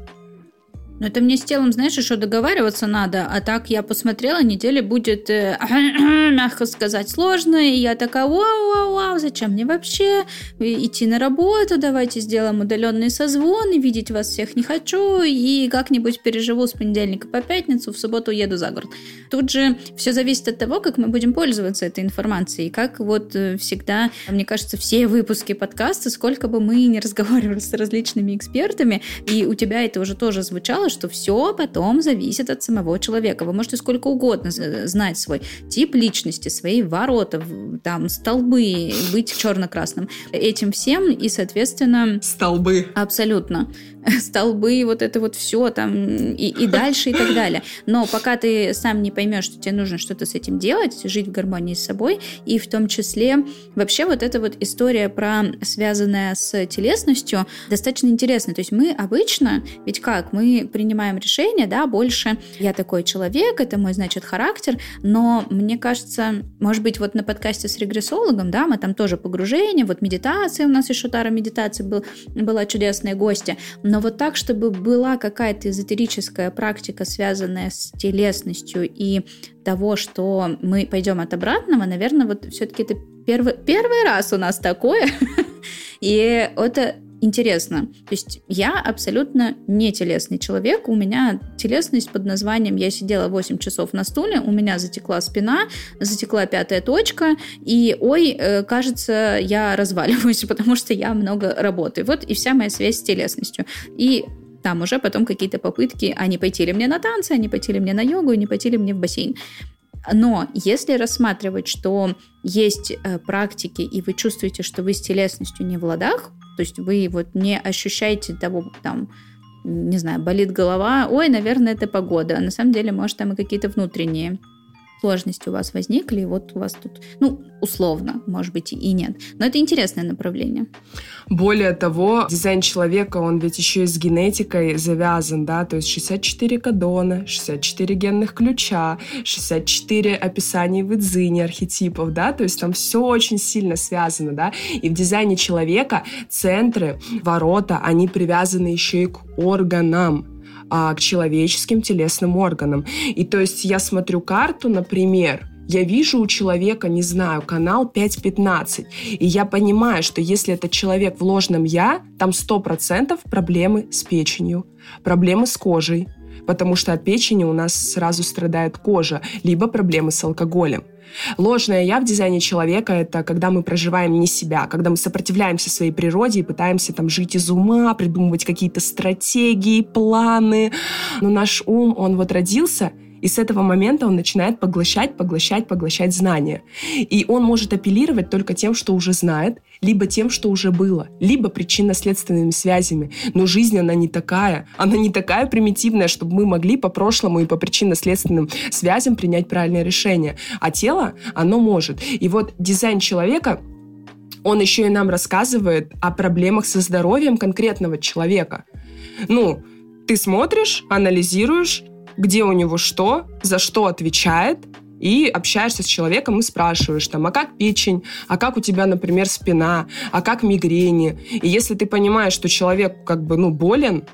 Но это мне с телом, знаешь, еще договариваться надо. А так я посмотрела, неделя будет, э, <clears throat> мягко сказать, сложно. И я такая, вау, вау, вау, зачем мне вообще идти на работу? Давайте сделаем удаленный созвон. И видеть вас всех не хочу. И как-нибудь переживу с понедельника по пятницу, в субботу еду за город. Тут же все зависит от того, как мы будем пользоваться этой информацией. Как вот э, всегда, мне кажется, все выпуски подкаста, сколько бы мы ни разговаривали с различными экспертами, и у тебя это уже тоже звучало, сказала, что все потом зависит от самого человека. Вы можете сколько угодно знать свой тип личности, свои ворота, там, столбы, быть черно-красным. Этим всем и, соответственно... Столбы. Абсолютно. <laughs> столбы, вот это вот все там и, и дальше и так далее. Но пока ты сам не поймешь, что тебе нужно что-то с этим делать, жить в гармонии с собой, и в том числе вообще вот эта вот история про связанная с телесностью достаточно интересная. То есть мы обычно, ведь как, мы принимаем решение, да, больше я такой человек, это мой, значит, характер, но мне кажется, может быть, вот на подкасте с регрессологом, да, мы там тоже погружение, вот медитация, у нас еще Тара медитации был, была чудесная гостья, но но вот так, чтобы была какая-то эзотерическая практика, связанная с телесностью и того, что мы пойдем от обратного, наверное, вот все-таки это первый, первый раз у нас такое. <laughs> И это интересно. То есть я абсолютно не телесный человек. У меня телесность под названием «Я сидела 8 часов на стуле, у меня затекла спина, затекла пятая точка, и ой, э, кажется, я разваливаюсь, <laughs> потому что я много работаю». Вот и вся моя связь с телесностью. И там уже потом какие-то попытки, а не пойти ли мне на танцы, а не пойти ли мне на йогу, не пойти ли мне в бассейн. Но если рассматривать, что есть э, практики, и вы чувствуете, что вы с телесностью не в ладах, то есть вы вот не ощущаете того, там, не знаю, болит голова, ой, наверное, это погода. А на самом деле, может, там и какие-то внутренние сложности у вас возникли, и вот у вас тут, ну, условно, может быть, и нет. Но это интересное направление. Более того, дизайн человека, он ведь еще и с генетикой завязан, да, то есть 64 кадона, 64 генных ключа, 64 описаний в Идзине архетипов, да, то есть там все очень сильно связано, да, и в дизайне человека центры, ворота, они привязаны еще и к органам, а, к человеческим телесным органам. И то есть я смотрю карту, например, я вижу у человека, не знаю, канал 5.15, и я понимаю, что если этот человек в ложном «я», там 100% проблемы с печенью, проблемы с кожей, потому что от печени у нас сразу страдает кожа, либо проблемы с алкоголем. Ложное «я» в дизайне человека — это когда мы проживаем не себя, когда мы сопротивляемся своей природе и пытаемся там жить из ума, придумывать какие-то стратегии, планы. Но наш ум, он вот родился — и с этого момента он начинает поглощать, поглощать, поглощать знания. И он может апеллировать только тем, что уже знает, либо тем, что уже было, либо причинно-следственными связями. Но жизнь, она не такая. Она не такая примитивная, чтобы мы могли по прошлому и по причинно-следственным связям принять правильное решение. А тело, оно может. И вот дизайн человека он еще и нам рассказывает о проблемах со здоровьем конкретного человека. Ну, ты смотришь, анализируешь, где у него что, за что отвечает, и общаешься с человеком и спрашиваешь там, а как печень, а как у тебя, например, спина, а как мигрени. И если ты понимаешь, что человек как бы, ну, болен,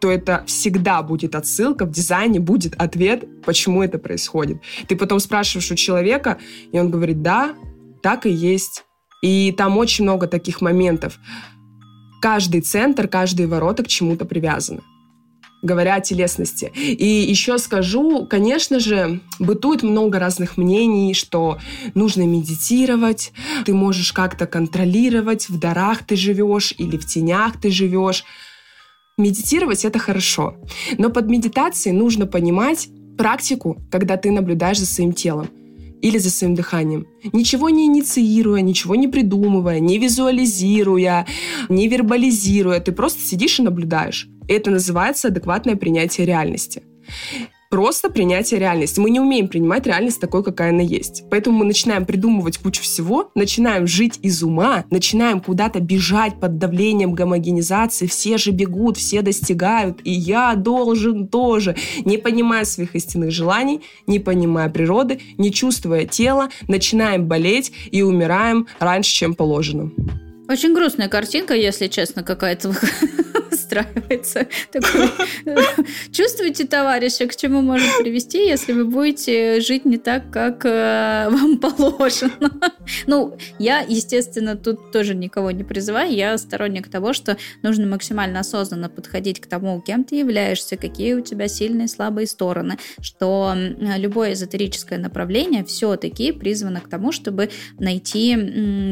то это всегда будет отсылка, в дизайне будет ответ, почему это происходит. Ты потом спрашиваешь у человека, и он говорит, да, так и есть. И там очень много таких моментов. Каждый центр, каждые ворота к чему-то привязаны говоря о телесности. И еще скажу, конечно же, бытует много разных мнений, что нужно медитировать, ты можешь как-то контролировать, в дарах ты живешь или в тенях ты живешь. Медитировать это хорошо, но под медитацией нужно понимать практику, когда ты наблюдаешь за своим телом или за своим дыханием. Ничего не инициируя, ничего не придумывая, не визуализируя, не вербализируя. Ты просто сидишь и наблюдаешь. Это называется адекватное принятие реальности. Просто принятие реальности. Мы не умеем принимать реальность такой, какая она есть. Поэтому мы начинаем придумывать кучу всего, начинаем жить из ума, начинаем куда-то бежать под давлением гомогенизации. Все же бегут, все достигают, и я должен тоже. Не понимая своих истинных желаний, не понимая природы, не чувствуя тела, начинаем болеть и умираем раньше, чем положено. Очень грустная картинка, если честно, какая-то <laughs> выстраивается. <laughs> Такой, чувствуете, товарищи, к чему может привести, если вы будете жить не так, как э, вам положено. <laughs> ну, я, естественно, тут тоже никого не призываю. Я сторонник того, что нужно максимально осознанно подходить к тому, кем ты являешься, какие у тебя сильные и слабые стороны, что любое эзотерическое направление все-таки призвано к тому, чтобы найти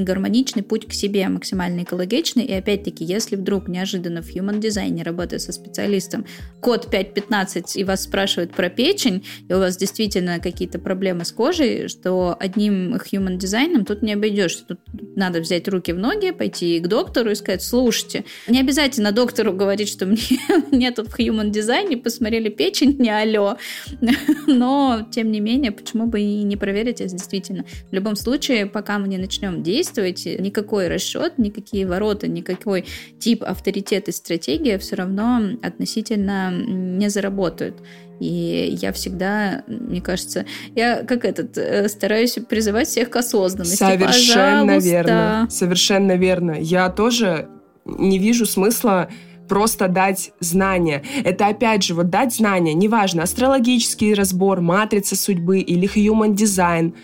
гармоничный путь к себе, максимально экологичный. И опять-таки, если вдруг неожиданно в Human дизайне, работая со специалистом, код 5.15 и вас спрашивают про печень, и у вас действительно какие-то проблемы с кожей, что одним human дизайном тут не обойдешься. Тут надо взять руки в ноги, пойти к доктору и сказать, слушайте, не обязательно доктору говорить, что мне <laughs> нет тут в human дизайне, посмотрели печень, не алло. <laughs> Но, тем не менее, почему бы и не проверить это действительно. В любом случае, пока мы не начнем действовать, никакой расчет, никакие ворота, никакой тип авторитета и стратегии стратегия все равно относительно не заработают. И я всегда, мне кажется, я как этот э, стараюсь призывать всех к осознанности. Совершенно Пожалуйста. верно. Совершенно верно. Я тоже не вижу смысла просто дать знания. Это опять же, вот дать знания, неважно, астрологический разбор, матрица судьбы или human design.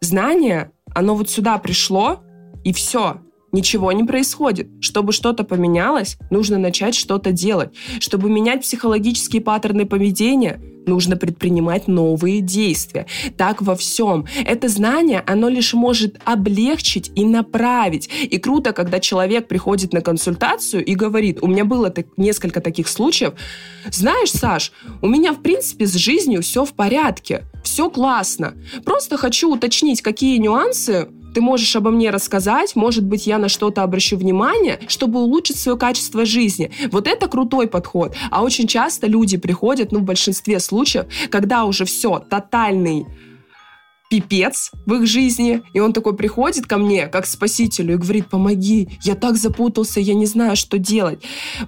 Знание, оно вот сюда пришло, и все ничего не происходит. Чтобы что-то поменялось, нужно начать что-то делать. Чтобы менять психологические паттерны поведения, нужно предпринимать новые действия. Так во всем. Это знание, оно лишь может облегчить и направить. И круто, когда человек приходит на консультацию и говорит, у меня было так, несколько таких случаев, знаешь, Саш, у меня в принципе с жизнью все в порядке, все классно. Просто хочу уточнить, какие нюансы ты можешь обо мне рассказать, может быть, я на что-то обращу внимание, чтобы улучшить свое качество жизни. Вот это крутой подход. А очень часто люди приходят, ну, в большинстве случаев, когда уже все, тотальный пипец в их жизни, и он такой приходит ко мне, как спасителю, и говорит, помоги, я так запутался, я не знаю, что делать.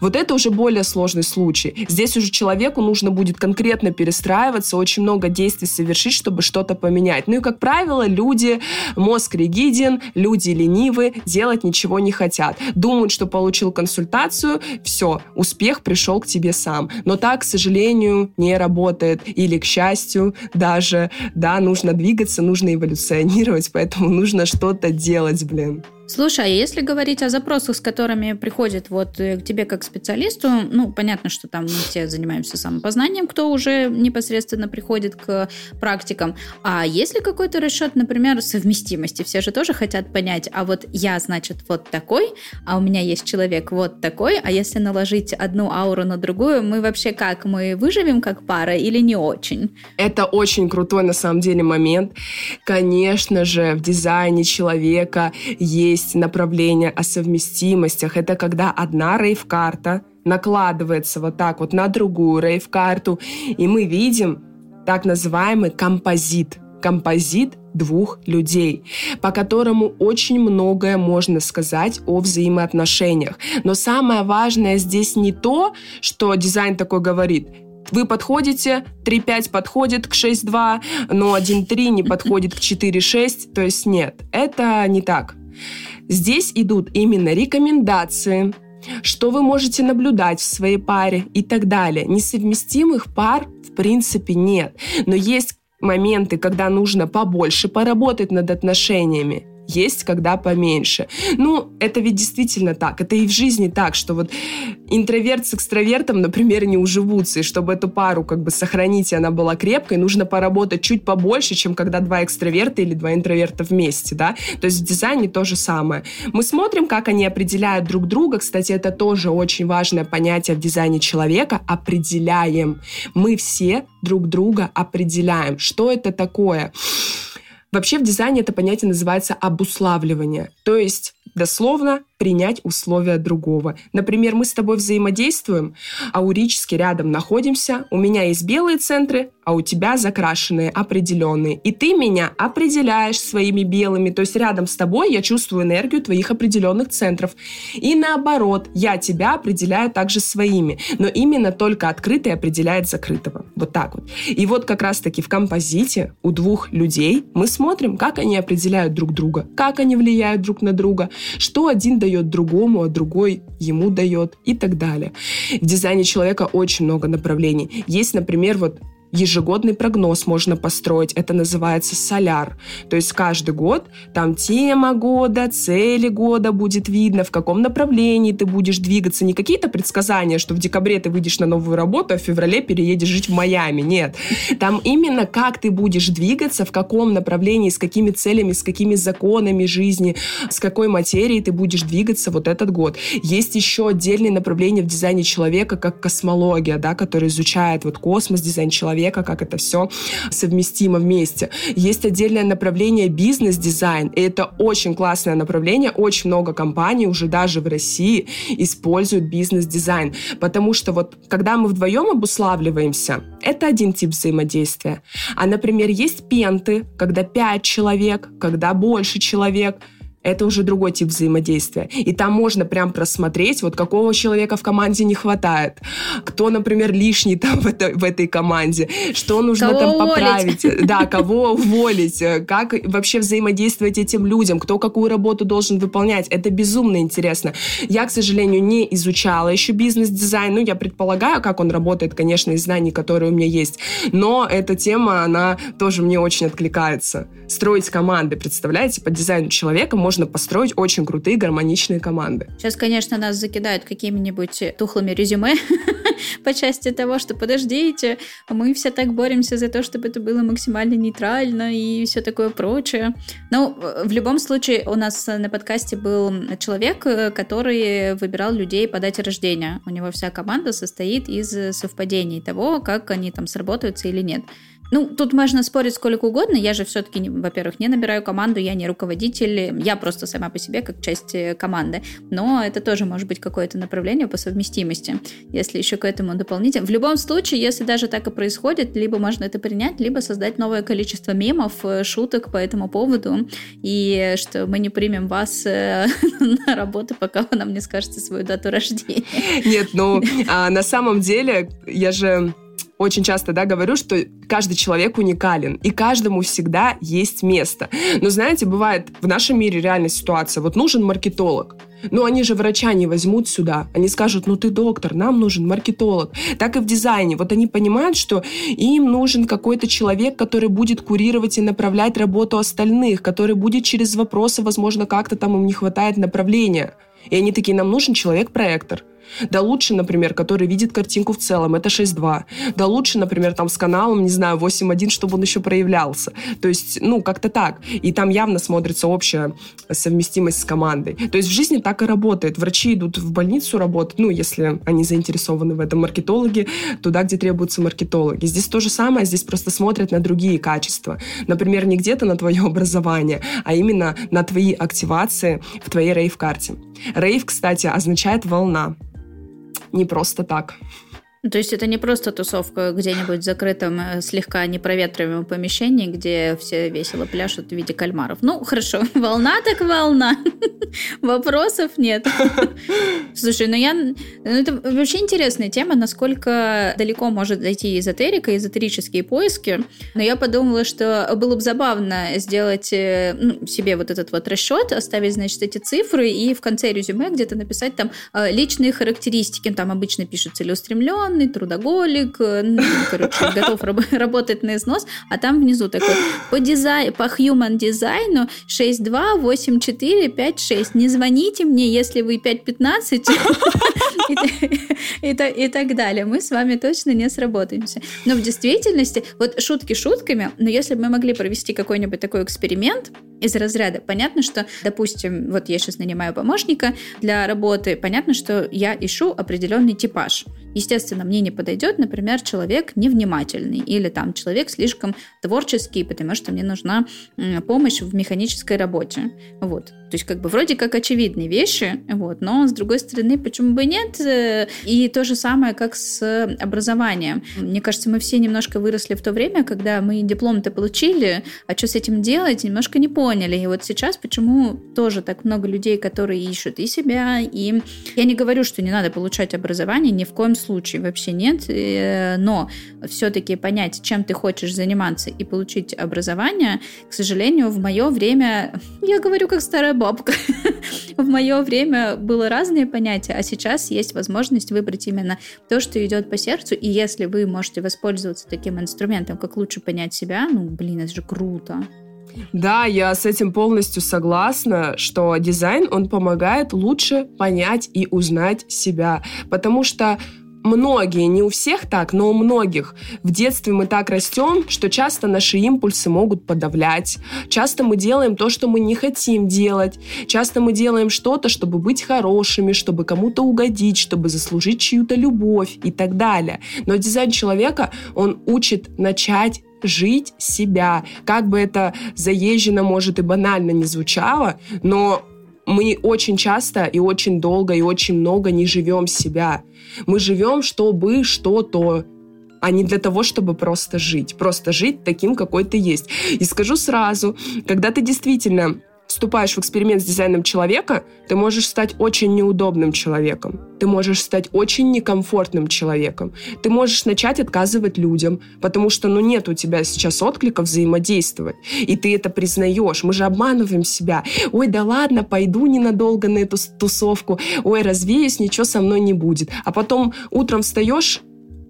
Вот это уже более сложный случай. Здесь уже человеку нужно будет конкретно перестраиваться, очень много действий совершить, чтобы что-то поменять. Ну и, как правило, люди, мозг ригиден, люди ленивы, делать ничего не хотят. Думают, что получил консультацию, все, успех пришел к тебе сам. Но так, к сожалению, не работает. Или, к счастью, даже, да, нужно двигаться двигаться, нужно эволюционировать, поэтому нужно что-то делать, блин. Слушай, а если говорить о запросах, с которыми приходит вот э, к тебе как специалисту, ну, понятно, что там мы все занимаемся самопознанием, кто уже непосредственно приходит к практикам. А есть ли какой-то расчет, например, совместимости? Все же тоже хотят понять, а вот я, значит, вот такой, а у меня есть человек вот такой, а если наложить одну ауру на другую, мы вообще как? Мы выживем как пара или не очень? Это очень крутой на самом деле момент. Конечно же, в дизайне человека есть есть направление о совместимостях. Это когда одна рейв-карта накладывается вот так вот на другую рейв-карту, и мы видим так называемый композит. Композит двух людей, по которому очень многое можно сказать о взаимоотношениях. Но самое важное здесь не то, что дизайн такой говорит, вы подходите, 3.5 подходит к 6.2, но 1.3 не подходит к 4.6, то есть нет, это не так. Здесь идут именно рекомендации, что вы можете наблюдать в своей паре и так далее. Несовместимых пар в принципе нет, но есть моменты, когда нужно побольше поработать над отношениями есть, когда поменьше. Ну, это ведь действительно так. Это и в жизни так, что вот интроверт с экстравертом, например, не уживутся. И чтобы эту пару как бы сохранить, и она была крепкой, нужно поработать чуть побольше, чем когда два экстраверта или два интроверта вместе, да. То есть в дизайне то же самое. Мы смотрим, как они определяют друг друга. Кстати, это тоже очень важное понятие в дизайне человека. Определяем. Мы все друг друга определяем. Что это такое? Вообще в дизайне это понятие называется обуславливание. То есть дословно принять условия другого. Например, мы с тобой взаимодействуем, аурически рядом находимся, у меня есть белые центры, а у тебя закрашенные, определенные. И ты меня определяешь своими белыми, то есть рядом с тобой я чувствую энергию твоих определенных центров. И наоборот, я тебя определяю также своими, но именно только открытый определяет закрытого. Вот так вот. И вот как раз-таки в композите у двух людей мы смотрим, как они определяют друг друга, как они влияют друг на друга, что один дает другому, а другой ему дает и так далее. В дизайне человека очень много направлений. Есть, например, вот ежегодный прогноз можно построить. Это называется соляр. То есть каждый год там тема года, цели года будет видно, в каком направлении ты будешь двигаться. Не какие-то предсказания, что в декабре ты выйдешь на новую работу, а в феврале переедешь жить в Майами. Нет. Там именно как ты будешь двигаться, в каком направлении, с какими целями, с какими законами жизни, с какой материей ты будешь двигаться вот этот год. Есть еще отдельные направления в дизайне человека, как космология, да, которая изучает вот космос, дизайн человека, человека, как это все совместимо вместе. Есть отдельное направление бизнес-дизайн, и это очень классное направление. Очень много компаний уже даже в России используют бизнес-дизайн, потому что вот когда мы вдвоем обуславливаемся, это один тип взаимодействия. А, например, есть пенты, когда пять человек, когда больше человек – это уже другой тип взаимодействия. И там можно прям просмотреть, вот какого человека в команде не хватает, кто, например, лишний там <laughs> в, это, в этой команде, что нужно кого там уволить? поправить, да, кого уволить, как вообще взаимодействовать этим людям, кто какую работу должен выполнять. Это безумно интересно. Я, к сожалению, не изучала еще бизнес-дизайн, ну, я предполагаю, как он работает, конечно, из знаний, которые у меня есть, но эта тема, она тоже мне очень откликается. Строить команды, представляете, по дизайну человека можно можно построить очень крутые гармоничные команды. Сейчас, конечно, нас закидают какими-нибудь тухлыми резюме <laughs> по части того, что подождите, мы все так боремся за то, чтобы это было максимально нейтрально и все такое прочее. Ну, в любом случае, у нас на подкасте был человек, который выбирал людей по дате рождения. У него вся команда состоит из совпадений того, как они там сработаются или нет. Ну, тут можно спорить сколько угодно. Я же все-таки, во-первых, не набираю команду, я не руководитель, я просто сама по себе как часть э, команды. Но это тоже может быть какое-то направление по совместимости, если еще к этому дополнительно. В любом случае, если даже так и происходит, либо можно это принять, либо создать новое количество мемов, э, шуток по этому поводу, и что мы не примем вас э, <laughs> на работу, пока вы нам не скажете свою дату рождения. Нет, ну, <laughs> а на самом деле, я же очень часто, да, говорю, что каждый человек уникален, и каждому всегда есть место. Но знаете, бывает в нашем мире реальная ситуация. Вот нужен маркетолог. Но они же врача не возьмут сюда. Они скажут, ну ты доктор, нам нужен маркетолог. Так и в дизайне. Вот они понимают, что им нужен какой-то человек, который будет курировать и направлять работу остальных, который будет через вопросы, возможно, как-то там им не хватает направления. И они такие, нам нужен человек-проектор. Да лучше, например, который видит картинку в целом, это 6.2. Да лучше, например, там с каналом, не знаю, 8.1, чтобы он еще проявлялся. То есть, ну, как-то так. И там явно смотрится общая совместимость с командой. То есть в жизни так и работает. Врачи идут в больницу работать, ну, если они заинтересованы в этом, маркетологи, туда, где требуются маркетологи. Здесь то же самое, здесь просто смотрят на другие качества. Например, не где-то на твое образование, а именно на твои активации в твоей рейв-карте. Рейв, кстати, означает волна не просто так. То есть это не просто тусовка где-нибудь в закрытом, э, слегка непроветриваемом помещении, где все весело пляшут в виде кальмаров. Ну, хорошо, <laughs> волна так волна. <laughs> Вопросов нет. <laughs> Слушай, ну я... Ну, это вообще интересная тема, насколько далеко может зайти эзотерика, эзотерические поиски. Но я подумала, что было бы забавно сделать э, ну, себе вот этот вот расчет, оставить, значит, эти цифры и в конце резюме где-то написать там э, личные характеристики. Там обычно пишут целеустремлен, уединенный, трудоголик, э, короче, готов <laughs> работать на износ, а там внизу такой по, дизай... по human дизайну 628456. Не звоните мне, если вы 515 <laughs> и, и так далее. Мы с вами точно не сработаемся. Но в действительности, вот шутки шутками, но если бы мы могли провести какой-нибудь такой эксперимент, из разряда. Понятно, что, допустим, вот я сейчас нанимаю помощника для работы, понятно, что я ищу определенный типаж. Естественно, мне не подойдет, например, человек невнимательный или там человек слишком творческий, потому что мне нужна помощь в механической работе. Вот. То есть как бы вроде как очевидные вещи, вот, но с другой стороны, почему бы нет? И то же самое, как с образованием. Мне кажется, мы все немножко выросли в то время, когда мы диплом-то получили, а что с этим делать, немножко не поняли. И вот сейчас почему тоже так много людей, которые ищут и себя, и я не говорю, что не надо получать образование, ни в коем случае вообще нет, э, но все-таки понять, чем ты хочешь заниматься и получить образование, к сожалению, в мое время, я говорю как старая бабка. <laughs> В мое время было разные понятия, а сейчас есть возможность выбрать именно то, что идет по сердцу. И если вы можете воспользоваться таким инструментом, как лучше понять себя, ну, блин, это же круто. Да, я с этим полностью согласна, что дизайн, он помогает лучше понять и узнать себя. Потому что многие, не у всех так, но у многих. В детстве мы так растем, что часто наши импульсы могут подавлять. Часто мы делаем то, что мы не хотим делать. Часто мы делаем что-то, чтобы быть хорошими, чтобы кому-то угодить, чтобы заслужить чью-то любовь и так далее. Но дизайн человека, он учит начать жить себя. Как бы это заезжено, может, и банально не звучало, но мы очень часто и очень долго и очень много не живем себя. Мы живем, чтобы что-то, а не для того, чтобы просто жить. Просто жить таким, какой ты есть. И скажу сразу, когда ты действительно вступаешь в эксперимент с дизайном человека, ты можешь стать очень неудобным человеком. Ты можешь стать очень некомфортным человеком. Ты можешь начать отказывать людям, потому что, ну, нет у тебя сейчас отклика взаимодействовать. И ты это признаешь. Мы же обманываем себя. Ой, да ладно, пойду ненадолго на эту тусовку. Ой, развеюсь, ничего со мной не будет. А потом утром встаешь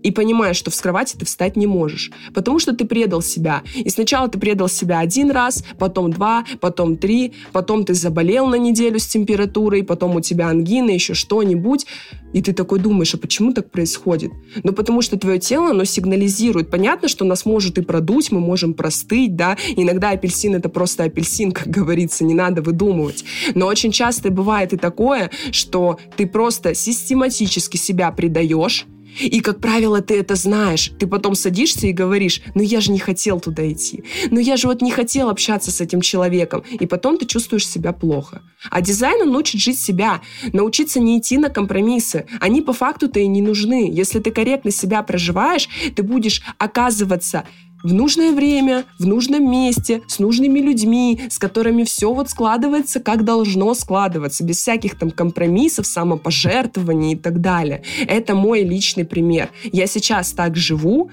и понимаешь, что с кровати ты встать не можешь, потому что ты предал себя. И сначала ты предал себя один раз, потом два, потом три, потом ты заболел на неделю с температурой, потом у тебя ангина, еще что-нибудь, и ты такой думаешь, а почему так происходит? Ну, потому что твое тело, оно сигнализирует. Понятно, что нас может и продуть, мы можем простыть, да, иногда апельсин это просто апельсин, как говорится, не надо выдумывать. Но очень часто бывает и такое, что ты просто систематически себя предаешь, и, как правило, ты это знаешь. Ты потом садишься и говоришь, ну я же не хотел туда идти. Ну я же вот не хотел общаться с этим человеком. И потом ты чувствуешь себя плохо. А дизайн он учит жить себя, научиться не идти на компромиссы. Они по факту-то и не нужны. Если ты корректно себя проживаешь, ты будешь оказываться в нужное время, в нужном месте, с нужными людьми, с которыми все вот складывается, как должно складываться, без всяких там компромиссов, самопожертвований и так далее. Это мой личный пример. Я сейчас так живу,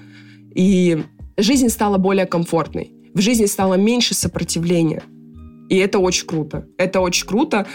и жизнь стала более комфортной. В жизни стало меньше сопротивления. И это очень круто. Это очень круто.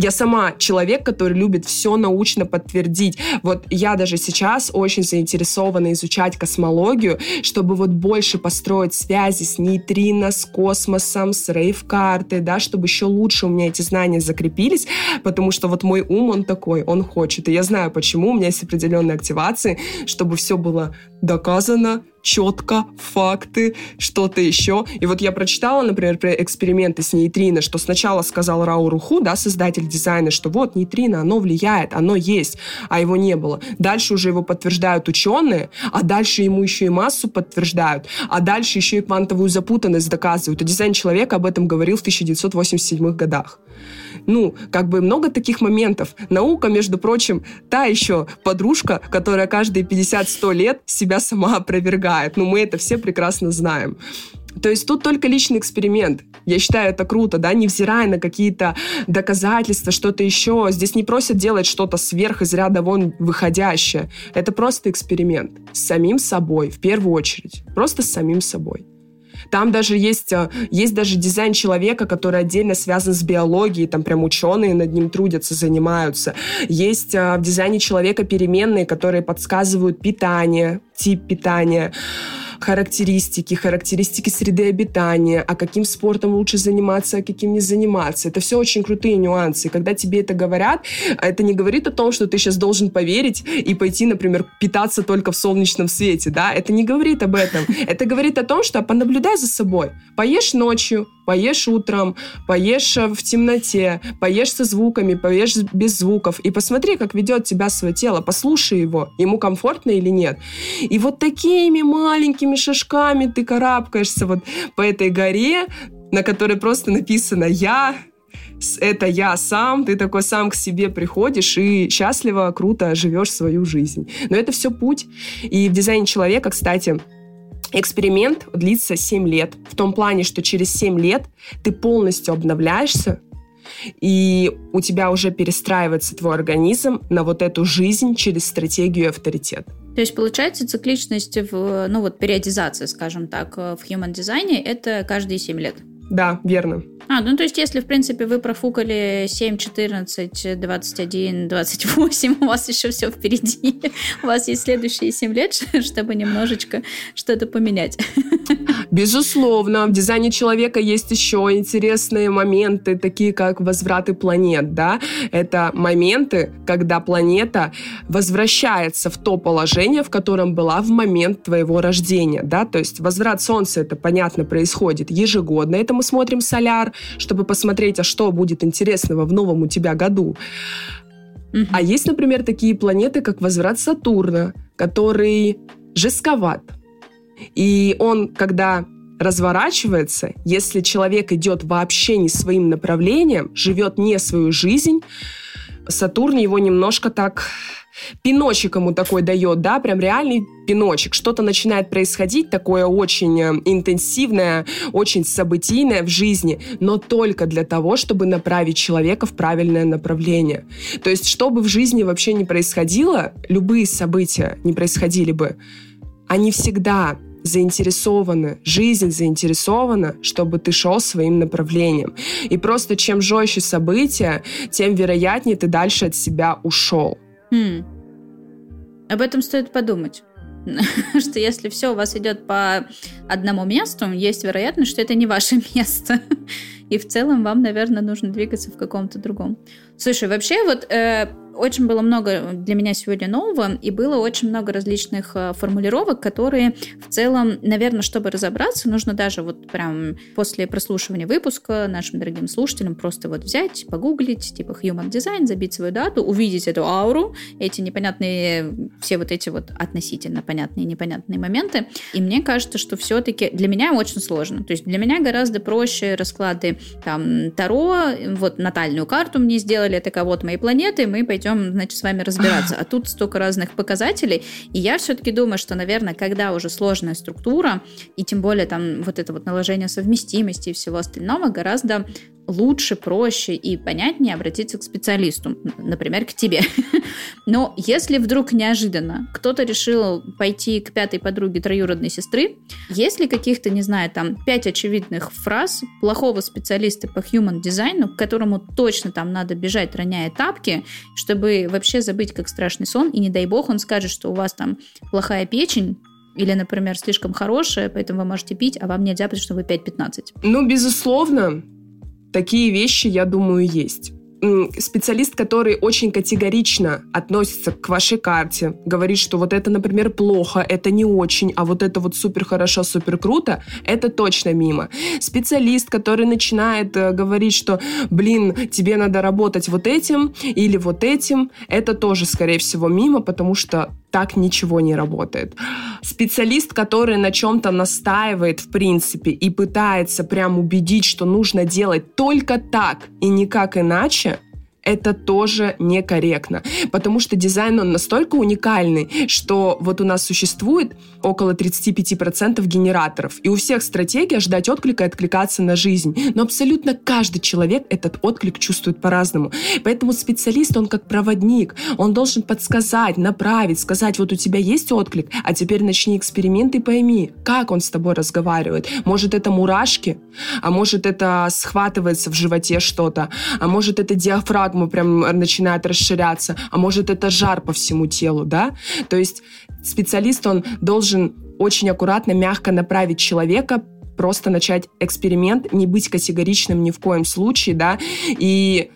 Я сама человек, который любит все научно подтвердить. Вот я даже сейчас очень заинтересована изучать космологию, чтобы вот больше построить связи с нейтрино, с космосом, с рейв-картой, да, чтобы еще лучше у меня эти знания закрепились, потому что вот мой ум, он такой, он хочет. И я знаю, почему у меня есть определенные активации, чтобы все было доказано, четко, факты, что-то еще. И вот я прочитала, например, про эксперименты с нейтрино, что сначала сказал Рау Руху, да, создатель дизайна, что вот нейтрино, оно влияет, оно есть, а его не было. Дальше уже его подтверждают ученые, а дальше ему еще и массу подтверждают, а дальше еще и квантовую запутанность доказывают. И дизайн человека об этом говорил в 1987 годах. Ну, как бы много таких моментов. Наука, между прочим, та еще подружка, которая каждые 50-100 лет себя сама опровергает. Ну, мы это все прекрасно знаем. То есть тут только личный эксперимент. Я считаю, это круто, да, невзирая на какие-то доказательства, что-то еще. Здесь не просят делать что-то сверх из ряда вон выходящее. Это просто эксперимент с самим собой, в первую очередь. Просто с самим собой. Там даже есть, э, есть даже дизайн человека, который отдельно связан с биологией, там прям ученые над ним трудятся, занимаются. Есть э, в дизайне человека переменные, которые подсказывают питание, тип питания характеристики, характеристики среды обитания, а каким спортом лучше заниматься, а каким не заниматься. Это все очень крутые нюансы. И когда тебе это говорят, это не говорит о том, что ты сейчас должен поверить и пойти, например, питаться только в солнечном свете, да? Это не говорит об этом. Это говорит о том, что понаблюдай за собой. Поешь ночью, поешь утром, поешь э, в темноте, поешь со звуками, поешь без звуков, и посмотри, как ведет тебя свое тело, послушай его, ему комфортно или нет. И вот такими маленькими шажками ты карабкаешься вот по этой горе, на которой просто написано «Я», это я сам, ты такой сам к себе приходишь и счастливо, круто живешь свою жизнь. Но это все путь. И в дизайне человека, кстати, эксперимент длится 7 лет. В том плане, что через 7 лет ты полностью обновляешься, и у тебя уже перестраивается твой организм на вот эту жизнь через стратегию авторитет. То есть, получается, цикличность в, ну вот, периодизация, скажем так, в human дизайне это каждые 7 лет. Да, верно. А, ну то есть, если, в принципе, вы профукали 7, 14, 21, 28, у вас еще все впереди. У вас есть следующие 7 лет, <laughs> чтобы немножечко что-то поменять. Безусловно, в дизайне человека есть еще интересные моменты, такие как возвраты планет, да. Это моменты, когда планета возвращается в то положение, в котором была в момент твоего рождения, да. То есть возврат Солнца, это понятно, происходит ежегодно. Это мы смотрим соляр, чтобы посмотреть, а что будет интересного в новом у тебя году. Угу. А есть, например, такие планеты, как возврат Сатурна, который жестковат. И он, когда разворачивается, если человек идет вообще не своим направлением, живет не свою жизнь, Сатурн его немножко так пиночек ему такой дает, да, прям реальный пиночек. Что-то начинает происходить такое очень э, интенсивное, очень событийное в жизни, но только для того, чтобы направить человека в правильное направление. То есть, что бы в жизни вообще не происходило, любые события не происходили бы, они всегда заинтересованы, жизнь заинтересована, чтобы ты шел своим направлением. И просто чем жестче события, тем вероятнее ты дальше от себя ушел. Хм. Об этом стоит подумать. <laughs> что если все у вас идет по одному месту, есть вероятность, что это не ваше <laughs> место. И в целом вам, наверное, нужно двигаться в каком-то другом. Слушай, вообще вот э, очень было много для меня сегодня нового, и было очень много различных э, формулировок, которые в целом, наверное, чтобы разобраться, нужно даже вот прям после прослушивания выпуска нашим дорогим слушателям просто вот взять, погуглить, типа Human Design, забить свою дату, увидеть эту ауру, эти непонятные, все вот эти вот относительно понятные и непонятные моменты. И мне кажется, что все-таки для меня очень сложно. То есть для меня гораздо проще расклады там Таро, вот натальную карту мне сделали, это кого-то моей планеты, мы пойдем значит, с вами разбираться. А тут столько разных показателей. И я все-таки думаю, что, наверное, когда уже сложная структура, и тем более там вот это вот наложение совместимости и всего остального, гораздо лучше, проще и понятнее обратиться к специалисту, например, к тебе. <laughs> Но если вдруг неожиданно кто-то решил пойти к пятой подруге троюродной сестры, есть ли каких-то, не знаю, там, пять очевидных фраз плохого специалиста по human дизайну, к которому точно там надо бежать, роняя тапки, чтобы вообще забыть как страшный сон, и не дай бог он скажет, что у вас там плохая печень, или, например, слишком хорошая, поэтому вы можете пить, а вам нельзя, потому что вы 5-15. Ну, безусловно, такие вещи, я думаю, есть специалист, который очень категорично относится к вашей карте, говорит, что вот это, например, плохо, это не очень, а вот это вот супер хорошо, супер круто, это точно мимо. Специалист, который начинает э, говорить, что, блин, тебе надо работать вот этим или вот этим, это тоже, скорее всего, мимо, потому что так ничего не работает. Специалист, который на чем-то настаивает, в принципе, и пытается прям убедить, что нужно делать только так и никак иначе, это тоже некорректно, потому что дизайн, он настолько уникальный, что вот у нас существует около 35% генераторов, и у всех стратегия ждать отклика и откликаться на жизнь, но абсолютно каждый человек этот отклик чувствует по-разному, поэтому специалист, он как проводник, он должен подсказать, направить, сказать, вот у тебя есть отклик, а теперь начни эксперимент и пойми, как он с тобой разговаривает, может это мурашки, а может это схватывается в животе что-то, а может это диафрагма диафрагма прям начинает расширяться, а может это жар по всему телу, да? То есть специалист, он должен очень аккуратно, мягко направить человека просто начать эксперимент, не быть категоричным ни в коем случае, да, и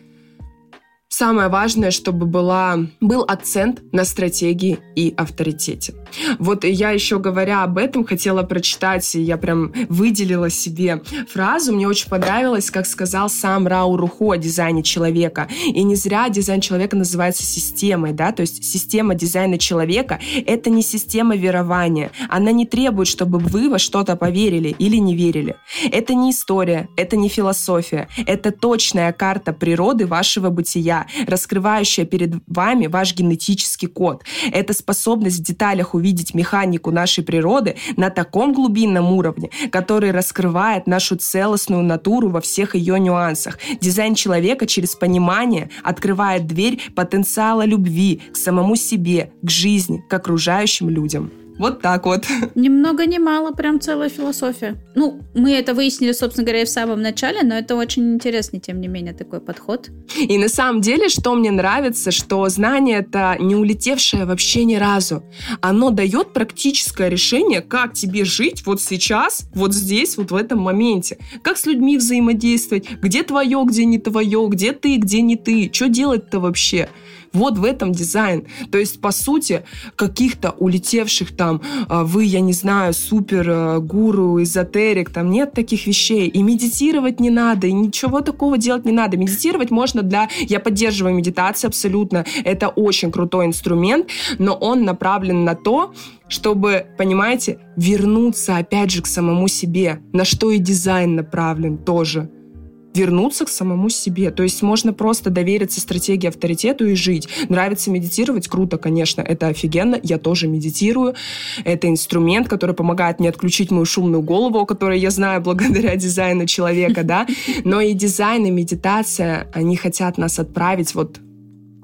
Самое важное, чтобы была, был акцент на стратегии и авторитете. Вот я еще говоря об этом, хотела прочитать, я прям выделила себе фразу, мне очень понравилось, как сказал сам Рау Руху о дизайне человека. И не зря дизайн человека называется системой, да, то есть система дизайна человека — это не система верования. Она не требует, чтобы вы во что-то поверили или не верили. Это не история, это не философия, это точная карта природы вашего бытия, раскрывающая перед вами ваш генетический код. Это способность в деталях увидеть механику нашей природы на таком глубинном уровне, который раскрывает нашу целостную натуру во всех ее нюансах. Дизайн человека через понимание открывает дверь потенциала любви к самому себе, к жизни, к окружающим людям. Вот так вот. <laughs> Ни много ни мало, прям целая философия. Ну, мы это выяснили, собственно говоря, в самом начале, но это очень интересный, тем не менее, такой подход. И на самом деле, что мне нравится, что знание это не улетевшее вообще ни разу. Оно дает практическое решение, как тебе жить вот сейчас, вот здесь, вот в этом моменте. Как с людьми взаимодействовать, где твое, где не твое, где ты, где не ты, что делать-то вообще. Вот в этом дизайн. То есть, по сути, каких-то улетевших там, а, вы, я не знаю, супер а, гуру, эзотерик, там нет таких вещей. И медитировать не надо, и ничего такого делать не надо. Медитировать можно для... Я поддерживаю медитацию абсолютно. Это очень крутой инструмент, но он направлен на то, чтобы, понимаете, вернуться опять же к самому себе, на что и дизайн направлен тоже вернуться к самому себе. То есть можно просто довериться стратегии авторитету и жить. Нравится медитировать? Круто, конечно, это офигенно. Я тоже медитирую. Это инструмент, который помогает мне отключить мою шумную голову, о которой я знаю <laughs> благодаря дизайну человека, да. Но и дизайн, и медитация, они хотят нас отправить вот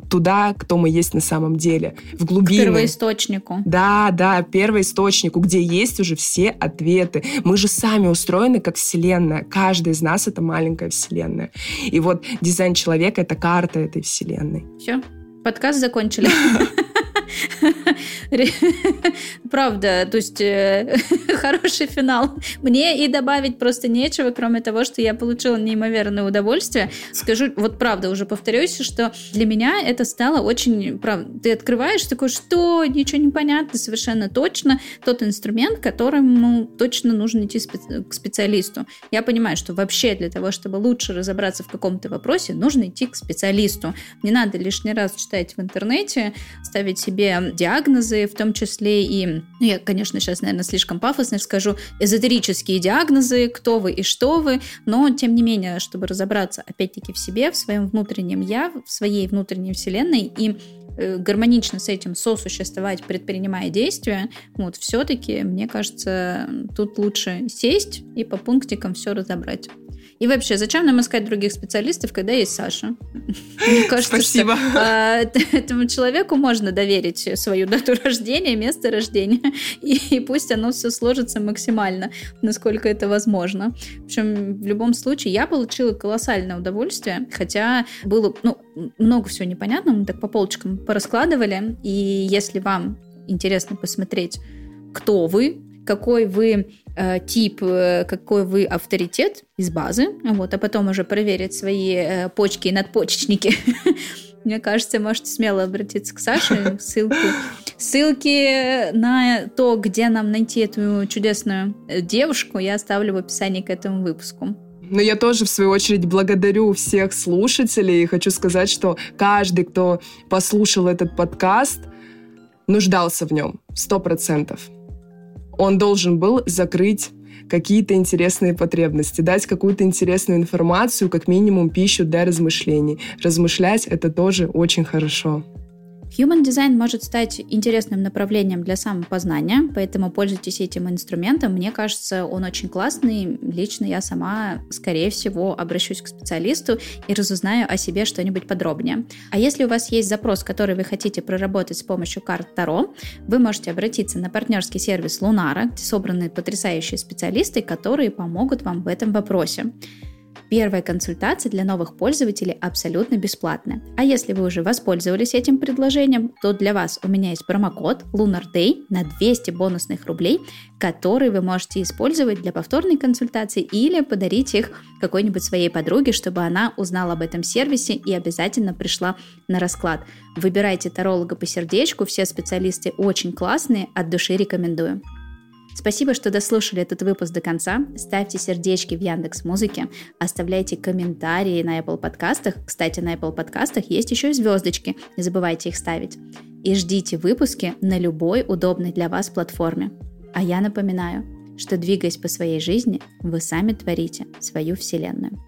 туда, кто мы есть на самом деле, в глубину. К первоисточнику. Да, да, первоисточнику, где есть уже все ответы. Мы же сами устроены как вселенная. Каждый из нас — это маленькая вселенная. И вот дизайн человека — это карта этой вселенной. Все, подкаст закончили. <laughs> <laughs> Правда, то есть э, <laughs> хороший финал. Мне и добавить просто нечего, кроме того, что я получила неимоверное удовольствие. Скажу, вот правда, уже повторюсь, что для меня это стало очень... Правда, ты открываешь такой, что ничего не понятно, совершенно точно тот инструмент, которому точно нужно идти к специалисту. Я понимаю, что вообще для того, чтобы лучше разобраться в каком-то вопросе, нужно идти к специалисту. Не надо лишний раз читать в интернете, ставить себе себе диагнозы, в том числе и, ну, я, конечно, сейчас, наверное, слишком пафосно скажу, эзотерические диагнозы, кто вы и что вы, но, тем не менее, чтобы разобраться, опять-таки, в себе, в своем внутреннем я, в своей внутренней вселенной и э, гармонично с этим сосуществовать, предпринимая действия, вот все-таки, мне кажется, тут лучше сесть и по пунктикам все разобрать. И вообще, зачем нам искать других специалистов, когда есть Саша? <laughs> Мне кажется, Спасибо. Что, а, <laughs> этому человеку можно доверить свою дату рождения, место рождения, <laughs> и, и пусть оно все сложится максимально, насколько это возможно. В общем, в любом случае, я получила колоссальное удовольствие, хотя было ну, много всего непонятного, мы так по полочкам пораскладывали, и если вам интересно посмотреть, кто вы, какой вы э, тип, э, какой вы авторитет из базы, вот, а потом уже проверить свои э, почки и надпочечники. <laughs> Мне кажется, можете смело обратиться к Саше. Ссылки, ссылки на то, где нам найти эту чудесную девушку, я оставлю в описании к этому выпуску. Но я тоже, в свою очередь, благодарю всех слушателей и хочу сказать, что каждый, кто послушал этот подкаст, нуждался в нем, сто процентов он должен был закрыть какие-то интересные потребности, дать какую-то интересную информацию, как минимум пищу для размышлений. Размышлять это тоже очень хорошо. Human Design может стать интересным направлением для самопознания, поэтому пользуйтесь этим инструментом. Мне кажется, он очень классный. Лично я сама, скорее всего, обращусь к специалисту и разузнаю о себе что-нибудь подробнее. А если у вас есть запрос, который вы хотите проработать с помощью карт Таро, вы можете обратиться на партнерский сервис Лунара, где собраны потрясающие специалисты, которые помогут вам в этом вопросе. Первая консультация для новых пользователей абсолютно бесплатная. А если вы уже воспользовались этим предложением, то для вас у меня есть промокод Lunar Day на 200 бонусных рублей, который вы можете использовать для повторной консультации или подарить их какой-нибудь своей подруге, чтобы она узнала об этом сервисе и обязательно пришла на расклад. Выбирайте таролога по сердечку, все специалисты очень классные, от души рекомендую. Спасибо, что дослушали этот выпуск до конца. Ставьте сердечки в Яндекс Музыке, оставляйте комментарии на Apple подкастах. Кстати, на Apple подкастах есть еще и звездочки, не забывайте их ставить. И ждите выпуски на любой удобной для вас платформе. А я напоминаю, что двигаясь по своей жизни, вы сами творите свою вселенную.